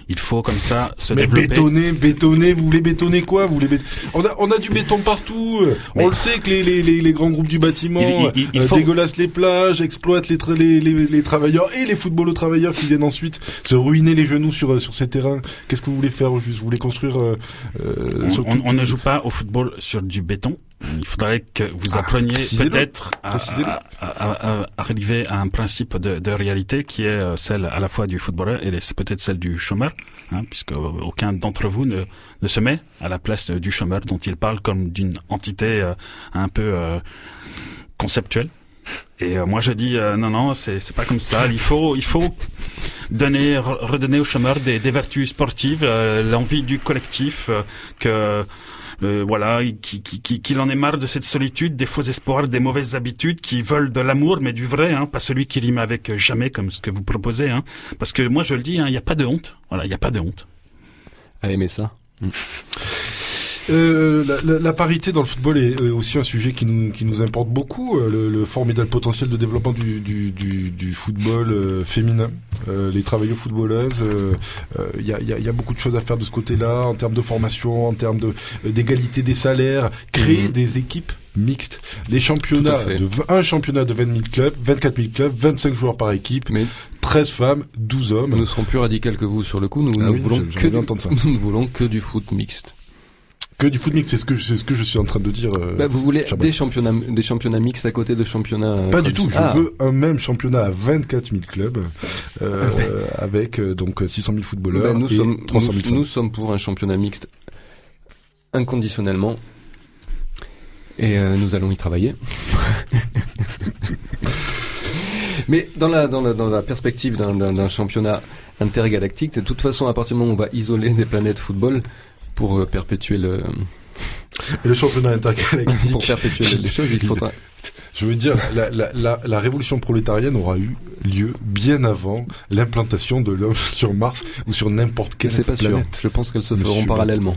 Il faut comme ça se Mais développer. bétonner, bétonner, vous voulez bétonner quoi Vous voulez on, a, on a du béton partout. Mais- On le sait que les, les, les, les grands groupes du bâtiment Il- il- il euh, faut- dégueulassent les plages, exploitent les, tra- les, les, les travailleurs et les footballos travailleurs qui viennent ensuite se ruiner les genoux sur, euh, sur ces terrains. Qu'est-ce que vous voulez faire au juste? Vous voulez construire euh, On, sur on- tout- on ne joue pas au football sur du béton. Il faudrait que vous Ah, appreniez peut-être à, à- arriver à un principe de, de réalité qui est euh, celle à la fois du footballeur et c'est peut-être celle du chômeur, hein, puisque aucun d'entre vous ne, ne se met à la place euh, du chômeur dont il parle comme d'une entité euh, un peu euh, conceptuelle. Et euh, moi je dis euh, non non c'est c'est pas comme ça. Il faut il faut donner re- redonner aux chômeurs des, des vertus sportives, euh, l'envie du collectif, que euh, voilà, qui- qui- qui- qu'il en ait marre de cette solitude, des faux espoirs, des mauvaises habitudes, qui veulent de l'amour, mais du vrai, hein, pas celui qui rime avec euh, jamais, comme ce que vous proposez. Hein. Parce que moi, je le dis, hein, il n'y a pas de honte. Voilà, il n'y a pas de honte. À aimer ça. [LAUGHS] Euh, la, la- la parité dans le football est, est aussi un sujet qui nous, qui nous importe beaucoup. euh, Le, le formidable potentiel de développement du, du, du, du football euh, féminin, euh, les travailleuses footballeuses. euh, euh, Il y, a, il y a- y a beaucoup de choses à faire de ce côté-là, en termes de formation, en termes de euh, d'égalité des salaires, créer Mhm. des équipes mixtes, des championnats, de, un championnat de 20 000 clubs, 24 000 clubs, 25 joueurs par équipe, Mais 13 femmes, 12 hommes. nous serons plus radicaux que vous sur le coup. Nous, Ah ne oui, voulons que du- ça. [LAUGHS] nous ne voulons que du foot mixte. Que du foot mixte, c'est ce que je- c'est ce que je suis en train de dire. euh, Bah, vous voulez des championnats, des championnats mixtes à côté de championnats. euh, Pas du tout. Je Ah. veux un même championnat à 24 000 clubs, euh, avec euh, donc 600 000 footballeurs Ben, nous, et sommes, 300 000 nous, nous sommes pour un championnat mixte inconditionnellement. Et euh, nous allons y travailler. [LAUGHS] Mais dans la, dans la, dans la perspective d'un championnat intergalactique, de toute façon, à partir du moment où on va isoler des planètes football pour euh, perpétuer le le championnat intergalactique. [LAUGHS] pour perpétuer les choses, il faudra Je veux dire, la, la, la, la révolution prolétarienne aura eu lieu bien avant l'implantation de l'homme [LAUGHS] sur Mars ou sur n'importe quelle C'est pas sûr. planète. Je pense qu'elles se Monsieur feront parallèlement.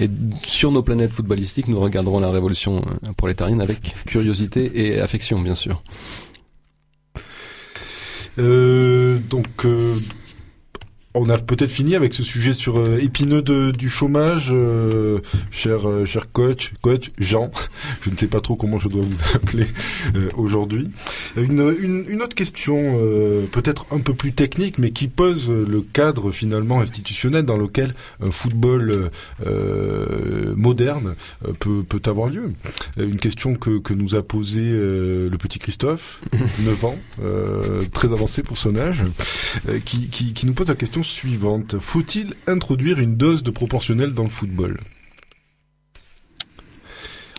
Et sur nos planètes footballistiques, nous regarderons la révolution euh, prolétarienne avec curiosité et affection, bien sûr. Euh, donc, euh, on a peut-être fini avec ce sujet sur euh, épineux de, du chômage, euh, cher euh, cher coach, coach Jean. [LAUGHS] Je ne sais pas trop comment je dois vous [LAUGHS] appeler euh, aujourd'hui. Une, une, une autre question, euh, peut-être un peu plus technique, mais qui pose le cadre finalement institutionnel dans lequel un football euh, moderne euh, peut peut avoir lieu. Une question que que nous a posée euh, le petit Christophe, [LAUGHS] 9 ans, euh, très avancé pour son âge, euh, qui, qui, qui nous pose la question suivante. Faut-il introduire une dose de proportionnel dans le football?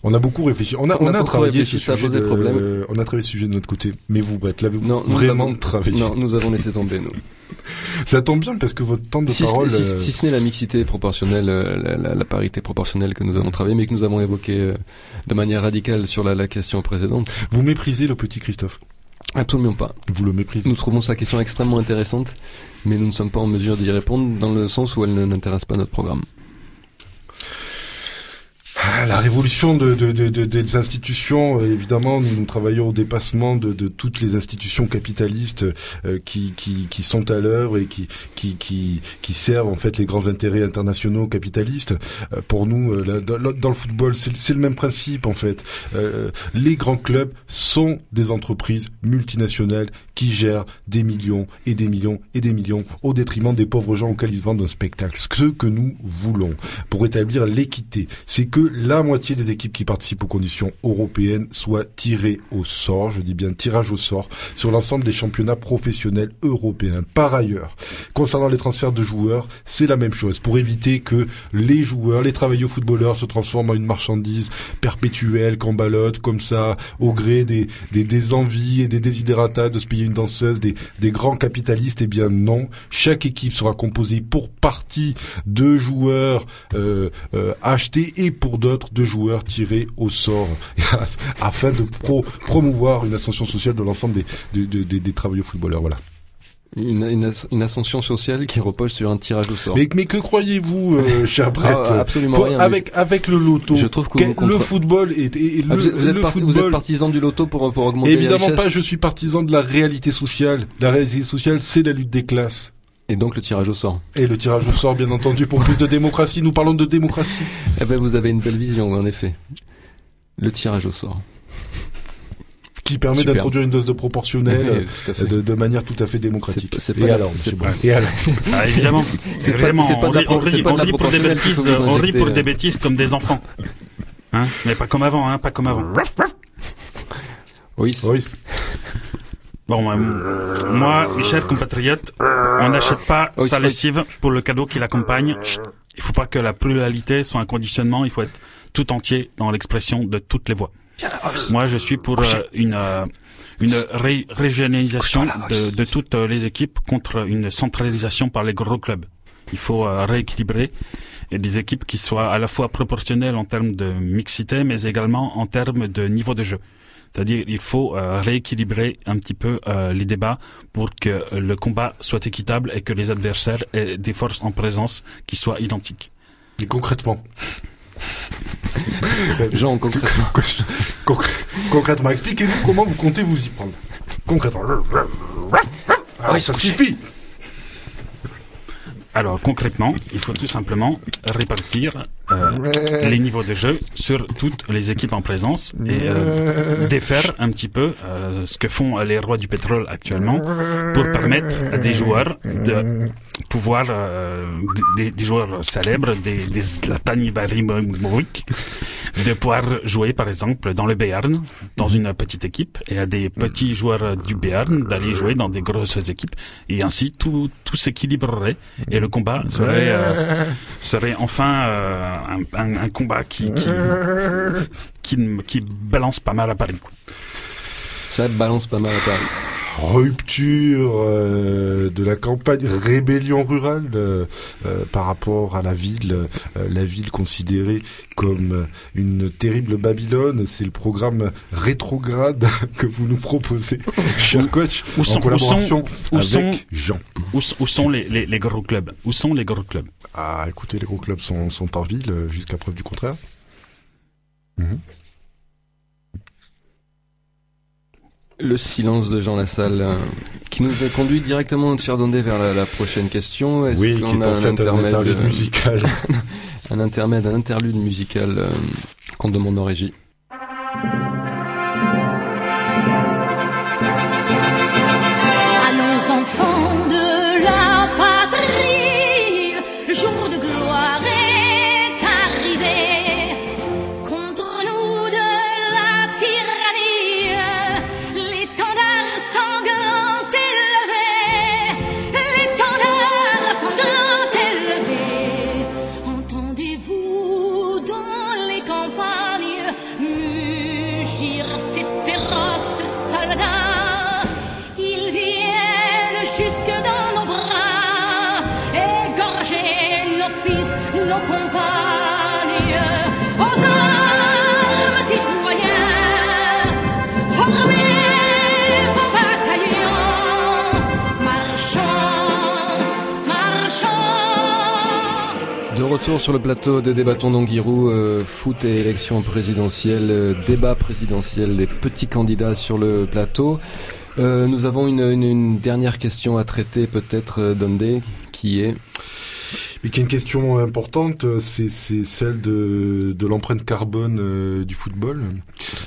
On a beaucoup réfléchi. On a, On on a a, beaucoup travaillé ce sujet de- on a travaillé ce sujet de notre côté. Mais vous, Brett, l'avez-vous vraiment avons- travaillé Non, nous avons laissé tomber, nous. [LAUGHS] Ça tombe bien parce que votre temps de Si, parole... si- euh, si ce n'est la mixité proportionnelle, euh, la, la- la parité proportionnelle que nous avons travaillé, mais que nous avons évoqué euh, de manière radicale sur la, la question précédente. Vous méprisez le petit Christophe. Absolument pas. Vous le méprisez. Nous trouvons sa question extrêmement intéressante, mais nous ne sommes pas en mesure d'y répondre dans le sens où elle ne- n'intéresse pas notre programme. Ah, La révolution de, de- de- de- des institutions, euh, évidemment, nous, travaillons au dépassement de, toutes les institutions capitalistes euh, qui, sont à l'œuvre et qui, servent en fait les grands intérêts internationaux capitalistes. Euh, pour nous, dans, le football, c'est le même principe en fait. Les grands clubs sont des entreprises multinationales qui gèrent des millions et des millions et des millions au détriment des pauvres gens auxquels ils vendent un spectacle. Ce que nous voulons pour établir l'équité, c'est que la moitié des équipes qui participent aux conditions européennes soient tirées au sort, je dis bien tirage au sort, sur l'ensemble des championnats professionnels européens. Par ailleurs, concernant les transferts de joueurs, c'est la même chose, pour éviter que les joueurs, les travailleurs footballeurs se transforment en une marchandise perpétuelle, qu'embalote, comme ça, au gré des, des, envies et des désidératas de se payer une danseuse, des, grands capitalistes, eh bien non. Chaque équipe sera composée pour partie de joueurs euh, euh, achetés et pour d'autres de joueurs tirés au sort [LAUGHS] afin de pro- promouvoir une ascension sociale de l'ensemble des, des, des travailleurs footballeurs. Voilà. Une, une, une ascension sociale qui repose sur un tirage au sort. Mais, mais que croyez-vous, euh, [LAUGHS] cher Brett Ah, absolument Pour- rien. avec avec le loto, je trouve que vous contre- le football est, et, et Ah, le, vous, êtes, vous êtes le parti- vous football êtes partisan du loto pour, pour augmenter Évidemment les pas, je suis partisan de la réalité sociale. La réalité sociale, c'est la lutte des classes. Et donc le tirage au sort. Et le tirage au sort, bien entendu, pour plus de démocratie. Nous parlons de démocratie. [LAUGHS] Eh ben, vous avez une belle vision, en effet. Le tirage au sort. Qui permet d'introduire une dose de proportionnel Oui, fait. de, de manière tout à fait démocratique. C'est- pas- alors, c'est pas- [LAUGHS] Ah, évidemment. C'est Vraiment, pas on de la rit- pro- on rit- c'est pas de on la rit pour des bêtises, on rit pour des bêtises comme des enfants. Hein? Mais pas comme avant, hein, pas comme avant. Oui, Oui, Bon, moi, moi, mes chers compatriotes, on n'achète pas Oui, sa lessive pour le cadeau qui l'accompagne. Il faut pas que la pluralité soit un conditionnement. Il faut être tout entier dans l'expression de toutes les voix. Moi, je suis pour euh, une euh, une ré- régionalisation de, de toutes euh, les équipes contre une centralisation par les gros clubs. Il faut euh, rééquilibrer et des équipes qui soient à la fois proportionnelles en termes de mixité, mais également en termes de niveau de jeu. C'est-à-dire, il faut euh, rééquilibrer un petit peu euh, les débats pour que euh, le combat soit équitable et que les adversaires aient des forces en présence qui soient identiques. Et concrètement [LAUGHS] Jean, concrètement. Concr- Concrètement, expliquez-nous comment vous comptez vous y prendre. Concrètement. Ah oui, ça suffit. Alors concrètement, il faut tout simplement répartir euh, les niveaux de jeu sur toutes les équipes en présence et euh, défaire un petit peu euh, ce que font les rois du pétrole actuellement pour permettre à des joueurs de pouvoir, euh, des, des joueurs célèbres, des, des Zlatan Ibrahimovic, de pouvoir jouer par exemple dans le Béarn, dans une petite équipe, et à des petits joueurs du Béarn d'aller jouer dans des grosses équipes, et ainsi tout, tout s'équilibrerait et le combat serait, euh, serait enfin euh, un, un, un combat qui, qui, qui, qui balance pas mal à Paris. quoi. Ça balance pas mal à Paris. Rupture euh, de la campagne, rébellion rurale euh, euh, par rapport à la ville, euh, la ville considérée comme une terrible Babylone. C'est le programme rétrograde [LAUGHS] que vous nous proposez, [LAUGHS] cher coach, Où sont- en collaboration où avec sont- Jean. Où sont les, les, les gros clubs? Où sont les gros clubs? Ah, écoutez, les gros clubs sont, sont en ville euh, jusqu'à preuve du contraire. Mhm. Le silence de Jean Lassalle, euh, qui nous a conduit directement, cher Dondé, vers la, la prochaine question. Est-ce Oui, qui est a en un fait un intermède, interlude euh, musical. [LAUGHS] un intermède, un interlude musical euh, qu'on demande en régie? De retour sur le plateau de Débattons d'Anguirou, euh, foot et élection présidentielle, euh, débat présidentiel des petits candidats sur le plateau. Euh, nous avons une, une- une dernière question à traiter, peut-être, euh, Dondé, qui est... Mais qui est une question importante, euh, c'est c'est celle de, de l'empreinte carbone euh, du football.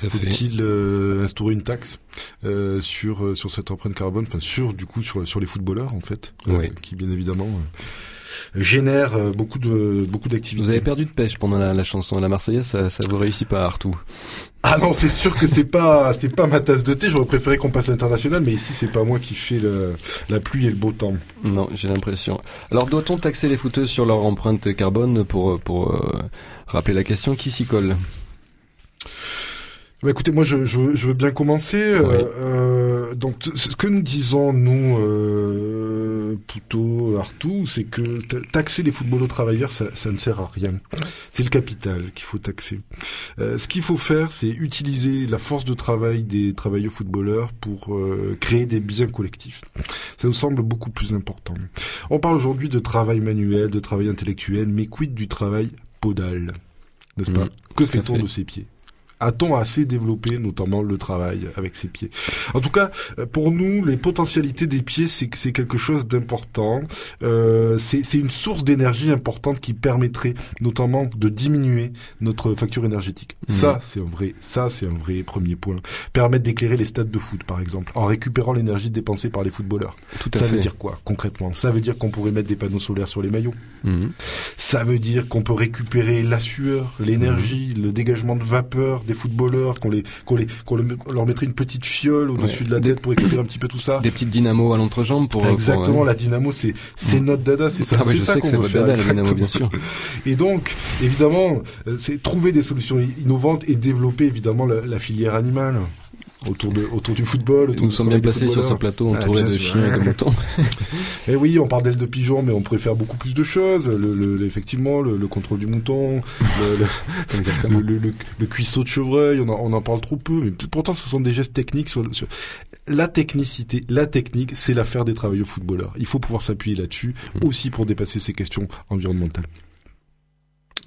Faut-il euh, instaurer une taxe euh, sur sur cette empreinte carbone, enfin sur du coup sur sur les footballeurs en fait, euh, Oui. qui bien évidemment euh, génèrent euh, beaucoup de beaucoup d'activités. Vous avez perdu de pêche pendant la, la chanson. La Marseillaise, ça, ça vous réussit pas, Artout. Ah non, c'est sûr que c'est pas c'est pas ma tasse de thé. J'aurais préféré qu'on passe l'international, mais ici c'est pas moi qui fais le, la pluie et le beau temps. Non, j'ai l'impression. Alors, doit-on taxer les footeuses sur leur empreinte carbone pour, pour euh, rappeler la question Qui s'y colle? Bah, écoutez, moi je, je, je veux bien commencer. euh, Oui. euh, donc ce que nous disons nous, euh, Poutot, Artou, c'est que ta- taxer les footballos travailleurs, ça, ça ne sert à rien. C'est le capital qu'il faut taxer. Euh, ce qu'il faut faire, c'est utiliser la force de travail des travailleurs footballeurs pour euh, créer des biens collectifs. Ça nous semble beaucoup plus important. On parle aujourd'hui de travail manuel, de travail intellectuel, mais quid du travail podal N'est-ce pas? Mm, Que fait-on fait. de ses pieds? A-t-on assez développé notamment le travail avec ses pieds? En tout cas, euh, pour nous, les potentialités des pieds, c'est que c'est quelque chose d'important. Euh, c'est c'est une source d'énergie importante qui permettrait notamment de diminuer notre facture énergétique. Mhm. Ça, c'est un vrai, ça c'est un vrai premier point. Permettre d'éclairer les stades de foot, par exemple, en récupérant l'énergie dépensée par les footballeurs. Tout à Ça fait. veut dire quoi concrètement? Ça veut dire qu'on pourrait mettre des panneaux solaires sur les maillots. Mhm. Ça veut dire qu'on peut récupérer la sueur, l'énergie, le dégagement de vapeur des footballeurs, qu'on les, qu'on les, qu'on le- on leur mettrait une petite fiole au-dessus Ouais. de la tête pour récupérer un petit peu tout ça. Des petites dynamos à l'entrejambe pour... pour, Exactement, euh, la dynamo, c'est, c'est notre dada, c'est ça, ah ouais, c'est je ça qu'on c'est veut faire. dada, la dynamo, bien sûr. Et donc, évidemment, euh, c'est trouver des solutions innovantes et développer évidemment la, la filière animale autour de, autour du football. Autour Nous sommes bien placés sur ce plateau Ah, entouré bien de chiens et de moutons. Eh oui, on parle d'ailes de pigeon, mais on pourrait faire beaucoup plus de choses. Le, le- effectivement, le, le contrôle du mouton, [LAUGHS] le, le- cuisseau de chevreuil, on en, on en parle trop peu, mais pourtant ce sont des gestes techniques sur, sur- la technicité, la technique, c'est l'affaire des travailleurs footballeurs. Il faut pouvoir s'appuyer là-dessus Mm. aussi pour dépasser ces questions environnementales.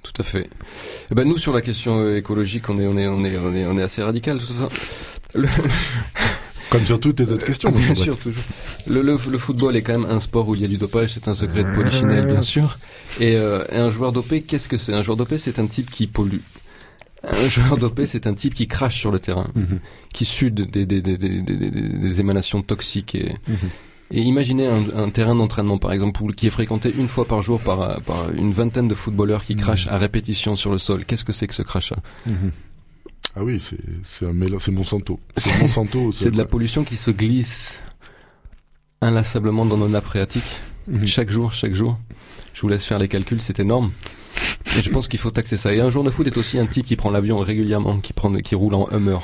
Tout à fait. Eh ben nous sur la question euh, écologique, on est on est on est on est on est assez radical. tout ça. Le- [LAUGHS] Comme sur toutes les autres questions. bien monsieur sûr, toujours. Le, le, le football est quand même un sport où il y a du dopage, c'est un secret de polichinelle, bien sûr. Et, euh, et un joueur dopé, qu'est-ce que c'est? Un joueur dopé, c'est un type qui pollue. Un joueur dopé, c'est un type qui crache sur le terrain, Mhm. qui sude des, des, des, des, des, des- des émanations toxiques. Et, Mhm. Et imaginez un, un terrain d'entraînement, par exemple, où- qui est fréquenté une fois par jour par, par une vingtaine de footballeurs qui crachent à répétition sur le sol. Qu'est-ce que c'est que ce crachat Mhm. Ah oui, c'est c'est un mélange, c'est Monsanto. C'est Monsanto. [LAUGHS] de la pollution qui se glisse inlassablement dans nos nappes phréatiques. Mhm. Chaque jour, chaque jour. Je vous laisse faire les calculs, c'est énorme. Et je pense qu'il faut taxer ça. Et un jour de foot est aussi un type qui prend l'avion régulièrement, qui prend, qui roule en Hummer.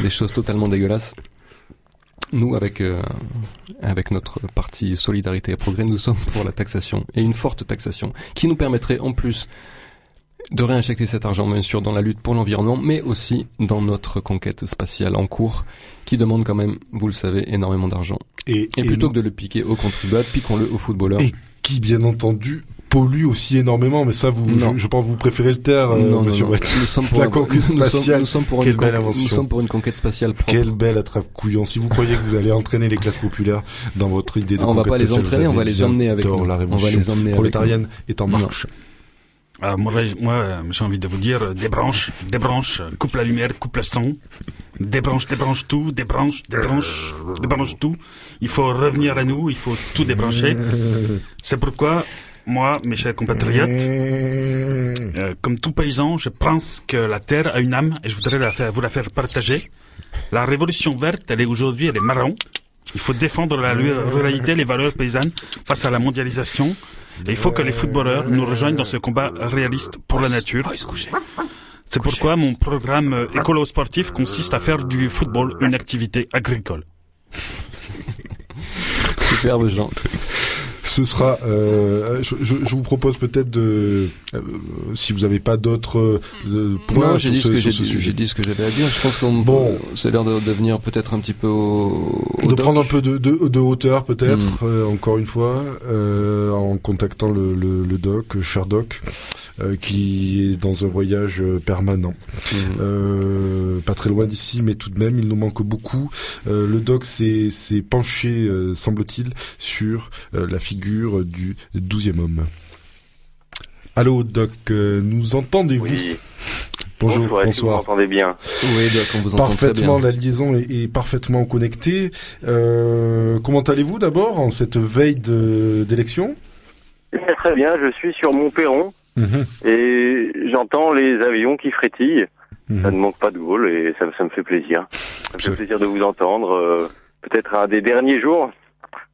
Des choses totalement dégueulasses. Nous, avec, euh, avec notre parti Solidarité et Progrès, nous sommes pour la taxation. Et une forte taxation. Qui nous permettrait, en plus, de réinjecter cet argent, bien sûr, dans la lutte pour l'environnement, mais aussi dans notre conquête spatiale en cours, qui demande quand même, vous le savez, énormément d'argent. Et, Et et plutôt que de le piquer aux contribuables, piquons-le aux footballeurs. Et qui, bien entendu, pollue aussi énormément. Mais ça, vous, Non. je, je pense, que vous préférez le taire, euh, non, monsieur non. Brett. Nous sommes [LAUGHS] pour La conquête nous sommes- spatiale. Nous sommes pour Quelle une belle conquête- invention. Nous sommes pour une conquête spatiale propre. Quelle belle attrape couillon. Si vous croyez que vous allez entraîner les classes populaires dans votre idée de on va conquête pas les entraîner, on va les emmener avec nous. La On va révolution les emmener avec nous. prolétarienne est en marche. Alors, moi, j'ai- moi, euh, j'ai envie de vous dire, euh, débranche, débranche, euh, coupe la lumière, coupe le son, débranche, débranche tout, débranche, débranche, débranche tout. Il faut revenir à nous, il faut tout débrancher. C'est pourquoi, moi, mes chers compatriotes, euh, comme tout paysan, je pense que la terre a une âme et je voudrais la faire, vous la faire partager. La révolution verte, elle est aujourd'hui, elle est marron. Il faut défendre la ruralité, les valeurs paysannes face à la mondialisation. Et il faut que les footballeurs nous rejoignent dans ce combat réaliste pour la nature. C'est pourquoi mon programme écolo-sportif consiste à faire du football une activité agricole. Superbe Jean. Ce sera. euh, je, je- je vous propose peut-être de, euh, si vous n'avez pas d'autres euh, points Non, sur dit ce que sur j'ai ce dit, sujet. j'ai dit ce que j'avais à dire. Je pense qu'on Bon. c'est l'heure de devenir peut-être un petit peu au, au de doc. prendre un peu de, de, de hauteur peut-être, Mm. euh, encore une fois, euh, en contactant le, le, le doc, cher doc, qui est dans un voyage euh, permanent. Mhm. Euh, pas très loin d'ici, mais tout de même, il nous manque beaucoup. Euh, le doc s'est penché, euh, semble-t-il, sur euh, la figure du douzième homme. Allô, doc, euh, nous entendez-vous? Oui, Bonjour, bonsoir, est-ce que vous m'entendez bien? Oui, doc, on vous Parfaitement, bien. la liaison est, est parfaitement connectée. Euh, comment allez-vous d'abord en cette veille de- d'élection? Eh Très bien, je suis sur mon perron Mhm, et j'entends les avions qui frétillent. mhm. Ça ne manque pas de Gaulle et ça, ça me fait plaisir. Ça me fait plaisir de vous entendre. euh, Peut-être un des derniers jours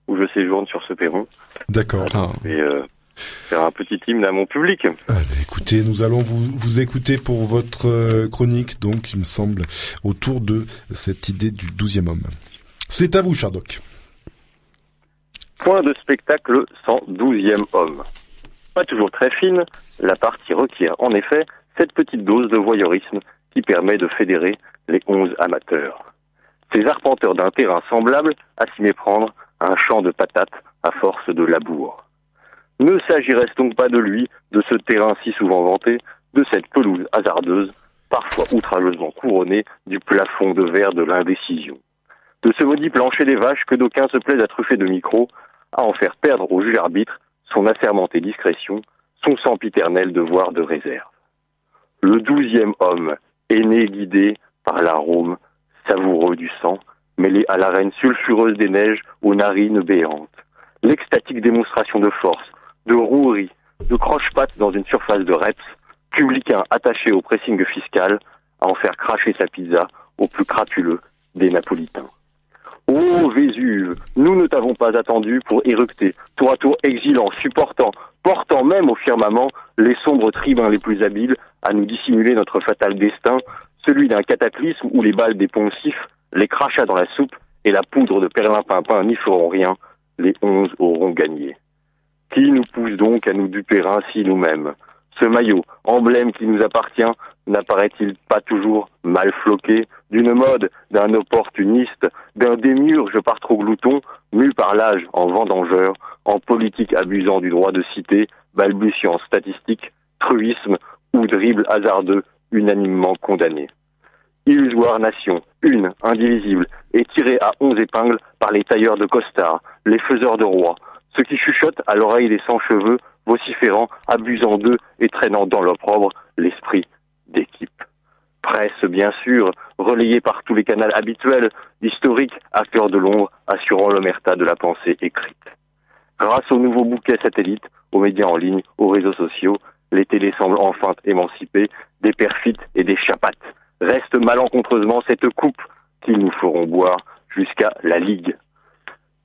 où je séjourne sur ce perron D'accord. Ah, et euh, faire un petit hymne à mon public. Ah, bah, écoutez, nous allons vous, vous écouter pour votre euh, chronique, donc, il me semble, autour de cette idée du douzième homme. C'est à vous, Chardoc. Point de spectacle 112e homme. Pas toujours très fine, la partie requiert en effet cette petite dose de voyeurisme qui permet de fédérer les onze amateurs. Ces arpenteurs d'un terrain semblable à s'y méprendre à un champ de patates à force de labour. Ne s'agirait donc pas de lui, de ce terrain si souvent vanté, de cette pelouse hasardeuse, parfois outrageusement couronnée du plafond de verre de l'indécision? De ce maudit plancher des vaches que d'aucuns se plaisent à truffer de micros, à en faire perdre au juge arbitre son assermentée discrétion, son sempiternel devoir de réserve. Le douzième homme est né guidé par l'arôme savoureux du sang, mêlé à la reine sulfureuse des neiges aux narines béantes. L'extatique démonstration de force, de rouerie, de croche-patte dans une surface de reps, publicain attaché au pressing fiscal, à en faire cracher sa pizza au plus crapuleux des Napolitains. Ô Vésuve, nous ne t'avons pas attendu pour éructer, tour à tour exilant, supportant, portant même au firmament les sombres tribuns les plus habiles à nous dissimuler notre fatal destin, celui d'un cataclysme où les balles des poncifs, les crachats dans la soupe et la poudre de perlimpinpin n'y feront rien, les onze auront gagné. Qui nous pousse donc à nous duper ainsi nous-mêmes? Ce maillot, emblème qui nous appartient, n'apparaît-il pas toujours mal floqué d'une mode, d'un opportuniste, d'un démiurge par trop glouton, mu par l'âge en vendangeur, en politique abusant du droit de cité, balbutiant statistique, truisme, ou dribble hasardeux unanimement condamné. Illusoire nation, une, indivisible, et tirée à onze épingles par les tailleurs de costards, les faiseurs de rois, ceux qui chuchotent à l'oreille des sans-cheveux, vociférant, abusant d'eux et traînant dans l'opprobre l'esprit d'équipe. Presse, bien sûr, relayée par tous les canaux habituels, d'historiques à cœur de l'ombre, assurant l'omerta de la pensée écrite. Grâce aux nouveaux bouquets satellites, aux médias en ligne, aux réseaux sociaux, les télés semblent enfin émancipées des perfites et des chapattes. Reste malencontreusement cette coupe qu'ils nous feront boire jusqu'à la Ligue.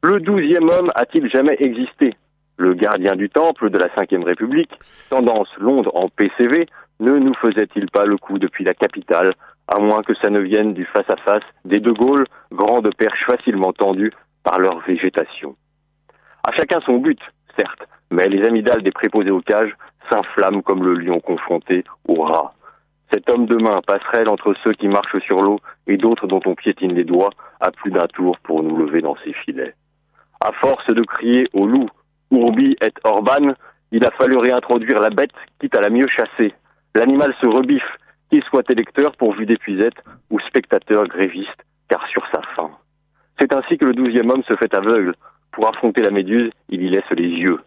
Le douzième homme a-t-il jamais existé? Le gardien du temple de la Ve République, tendance Londres en PCV, ne nous faisait-il pas le coup depuis la capitale, à moins que ça ne vienne du face-à-face des De Gaulle, grandes perches facilement tendues par leur végétation À chacun son but, certes, mais les amygdales des préposés aux cages s'inflamment comme le lion confronté au rat. Cet homme de main passerelle entre ceux qui marchent sur l'eau et d'autres dont on piétine les doigts à plus d'un tour pour nous lever dans ses filets. À force de crier au loup, Urbi et Orban, il a fallu réintroduire la bête, quitte à la mieux chasser. L'animal se rebiffe, qu'il soit électeur pourvu d'épuisette ou spectateur gréviste, car sur sa faim. C'est ainsi que le douzième homme se fait aveugle. Pour affronter la méduse, il y laisse les yeux.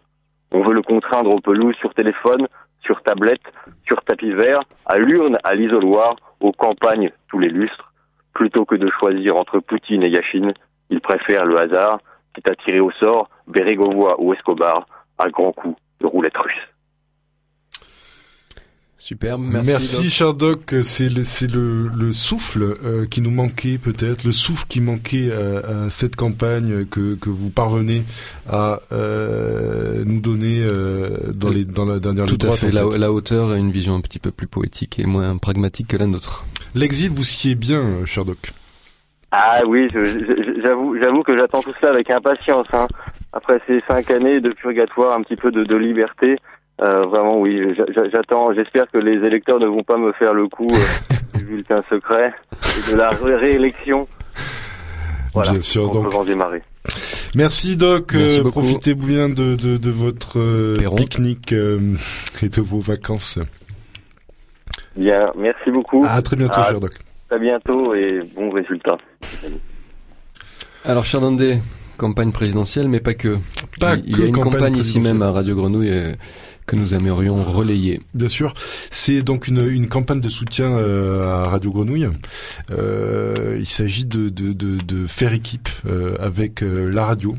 On veut le contraindre aux pelouses sur téléphone, sur tablette, sur tapis vert, à l'urne, à l'isoloir, aux campagnes tous les lustres. Plutôt que de choisir entre Poutine et Yachine, il préfère le hasard, quitte à tirer au sort Bérégovois ou Escobar à grands coups de roulette russe. Superbe, Merci, merci. Doc. cher Doc. C'est le, c'est le, le souffle euh, qui nous manquait peut-être, le souffle qui manquait à, à cette campagne que, que vous parvenez à euh, nous donner euh, dans, les, dans la dernière Tout à droite. fait. La, fait. la hauteur a une vision un petit peu plus poétique et moins pragmatique que la nôtre. L'exil, vous est bien, euh, cher Doc. Ah oui, je- je- j'avoue, j'avoue que j'attends tout cela avec impatience. Hein. Après ces cinq années de purgatoire, un petit peu de, de liberté, euh, vraiment oui, j'a- j'a- j'attends. J'espère que les électeurs ne vont pas me faire le coup euh, [LAUGHS] du bulletin secret et de la ré- réélection. Voilà, Bien sûr, en donc. faisant démarrer. Merci Doc, Merci euh, profitez bien de, de, de votre euh, pique-nique euh, [LAUGHS] et de vos vacances. Bien, merci beaucoup. À très bientôt, cher Doc. À bientôt et bons résultats. Alors, cher Dandé, campagne présidentielle, mais pas que. Pas il, il que y a une campagne campagne ici même à Radio Grenouille que nous aimerions relayer. Bien sûr, c'est donc une, une campagne de soutien euh, à Radio Grenouille. Euh, il s'agit de, de, de, de faire équipe euh, avec euh, la radio,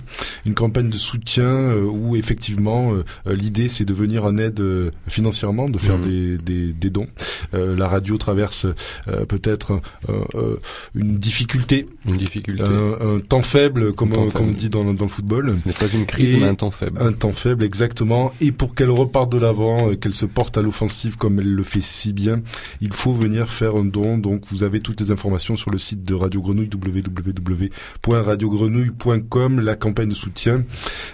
une campagne de soutien euh, où effectivement euh, l'idée c'est de venir en aide euh, financièrement, de faire Mhm. des, des, des dons. Euh, la radio traverse euh, peut-être une difficulté, Une difficulté. un, un temps faible comme, temps on- comme on dit dans, dans le football. Ce n'est pas une crise, Et mais un temps faible. Un temps faible, exactement. Et pour qu'elle reparte de l'avant, euh, qu'elle se porte à l'offensive comme elle le fait si bien, il faut venir faire un don. Donc, vous avez toutes les informations sur le site de Radio Grenouille, www.radiogrenouille.com. La campagne de soutien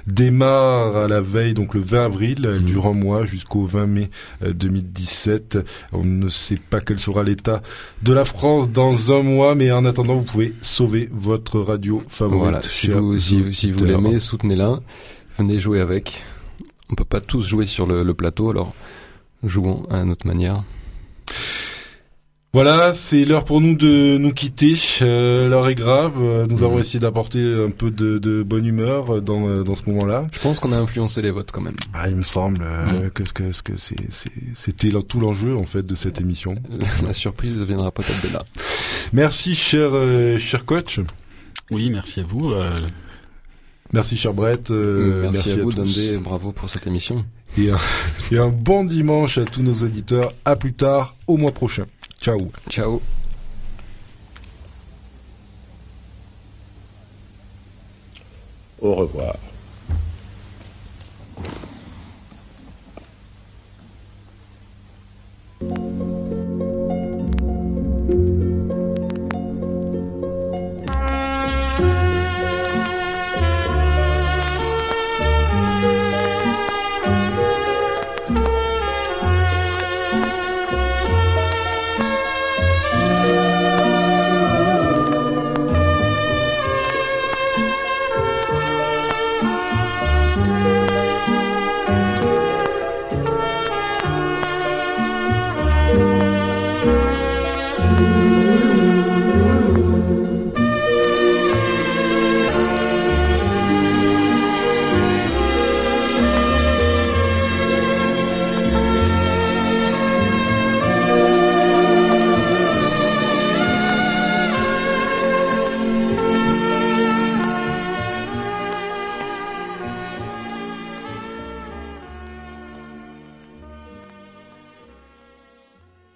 démarre à la veille, donc le 20 avril, elle Mhm. dure un mois jusqu'au 20 mai euh, 2017. On ne sait pas quel sera l'état de la France dans un mois, mais en attendant, vous pouvez sauver votre radio favorite. Voilà, si vous, si, si vous auditeurs. l'aimez, soutenez-la. Venez jouer avec. On peut pas tous jouer sur le, le plateau, alors jouons à notre manière. Voilà, c'est l'heure pour nous de nous quitter. Euh, l'heure est grave. Nous avons essayé d'apporter un peu de, de bonne humeur dans, euh, dans ce moment-là. Je pense qu'on a influencé les votes quand même. Ah, il me semble euh, que, que, que c'est, c'est, c'était là tout l'enjeu en fait de cette émission. La surprise viendra peut-être de là. Merci cher euh, cher coach. Oui, merci à vous. Euh, Merci cher Brett. euh, merci, à vous, tous. Dundee. Bravo pour cette émission. Et un, [LAUGHS] et un bon dimanche à tous nos auditeurs. À plus tard, au mois prochain. Ciao. Ciao. Au revoir.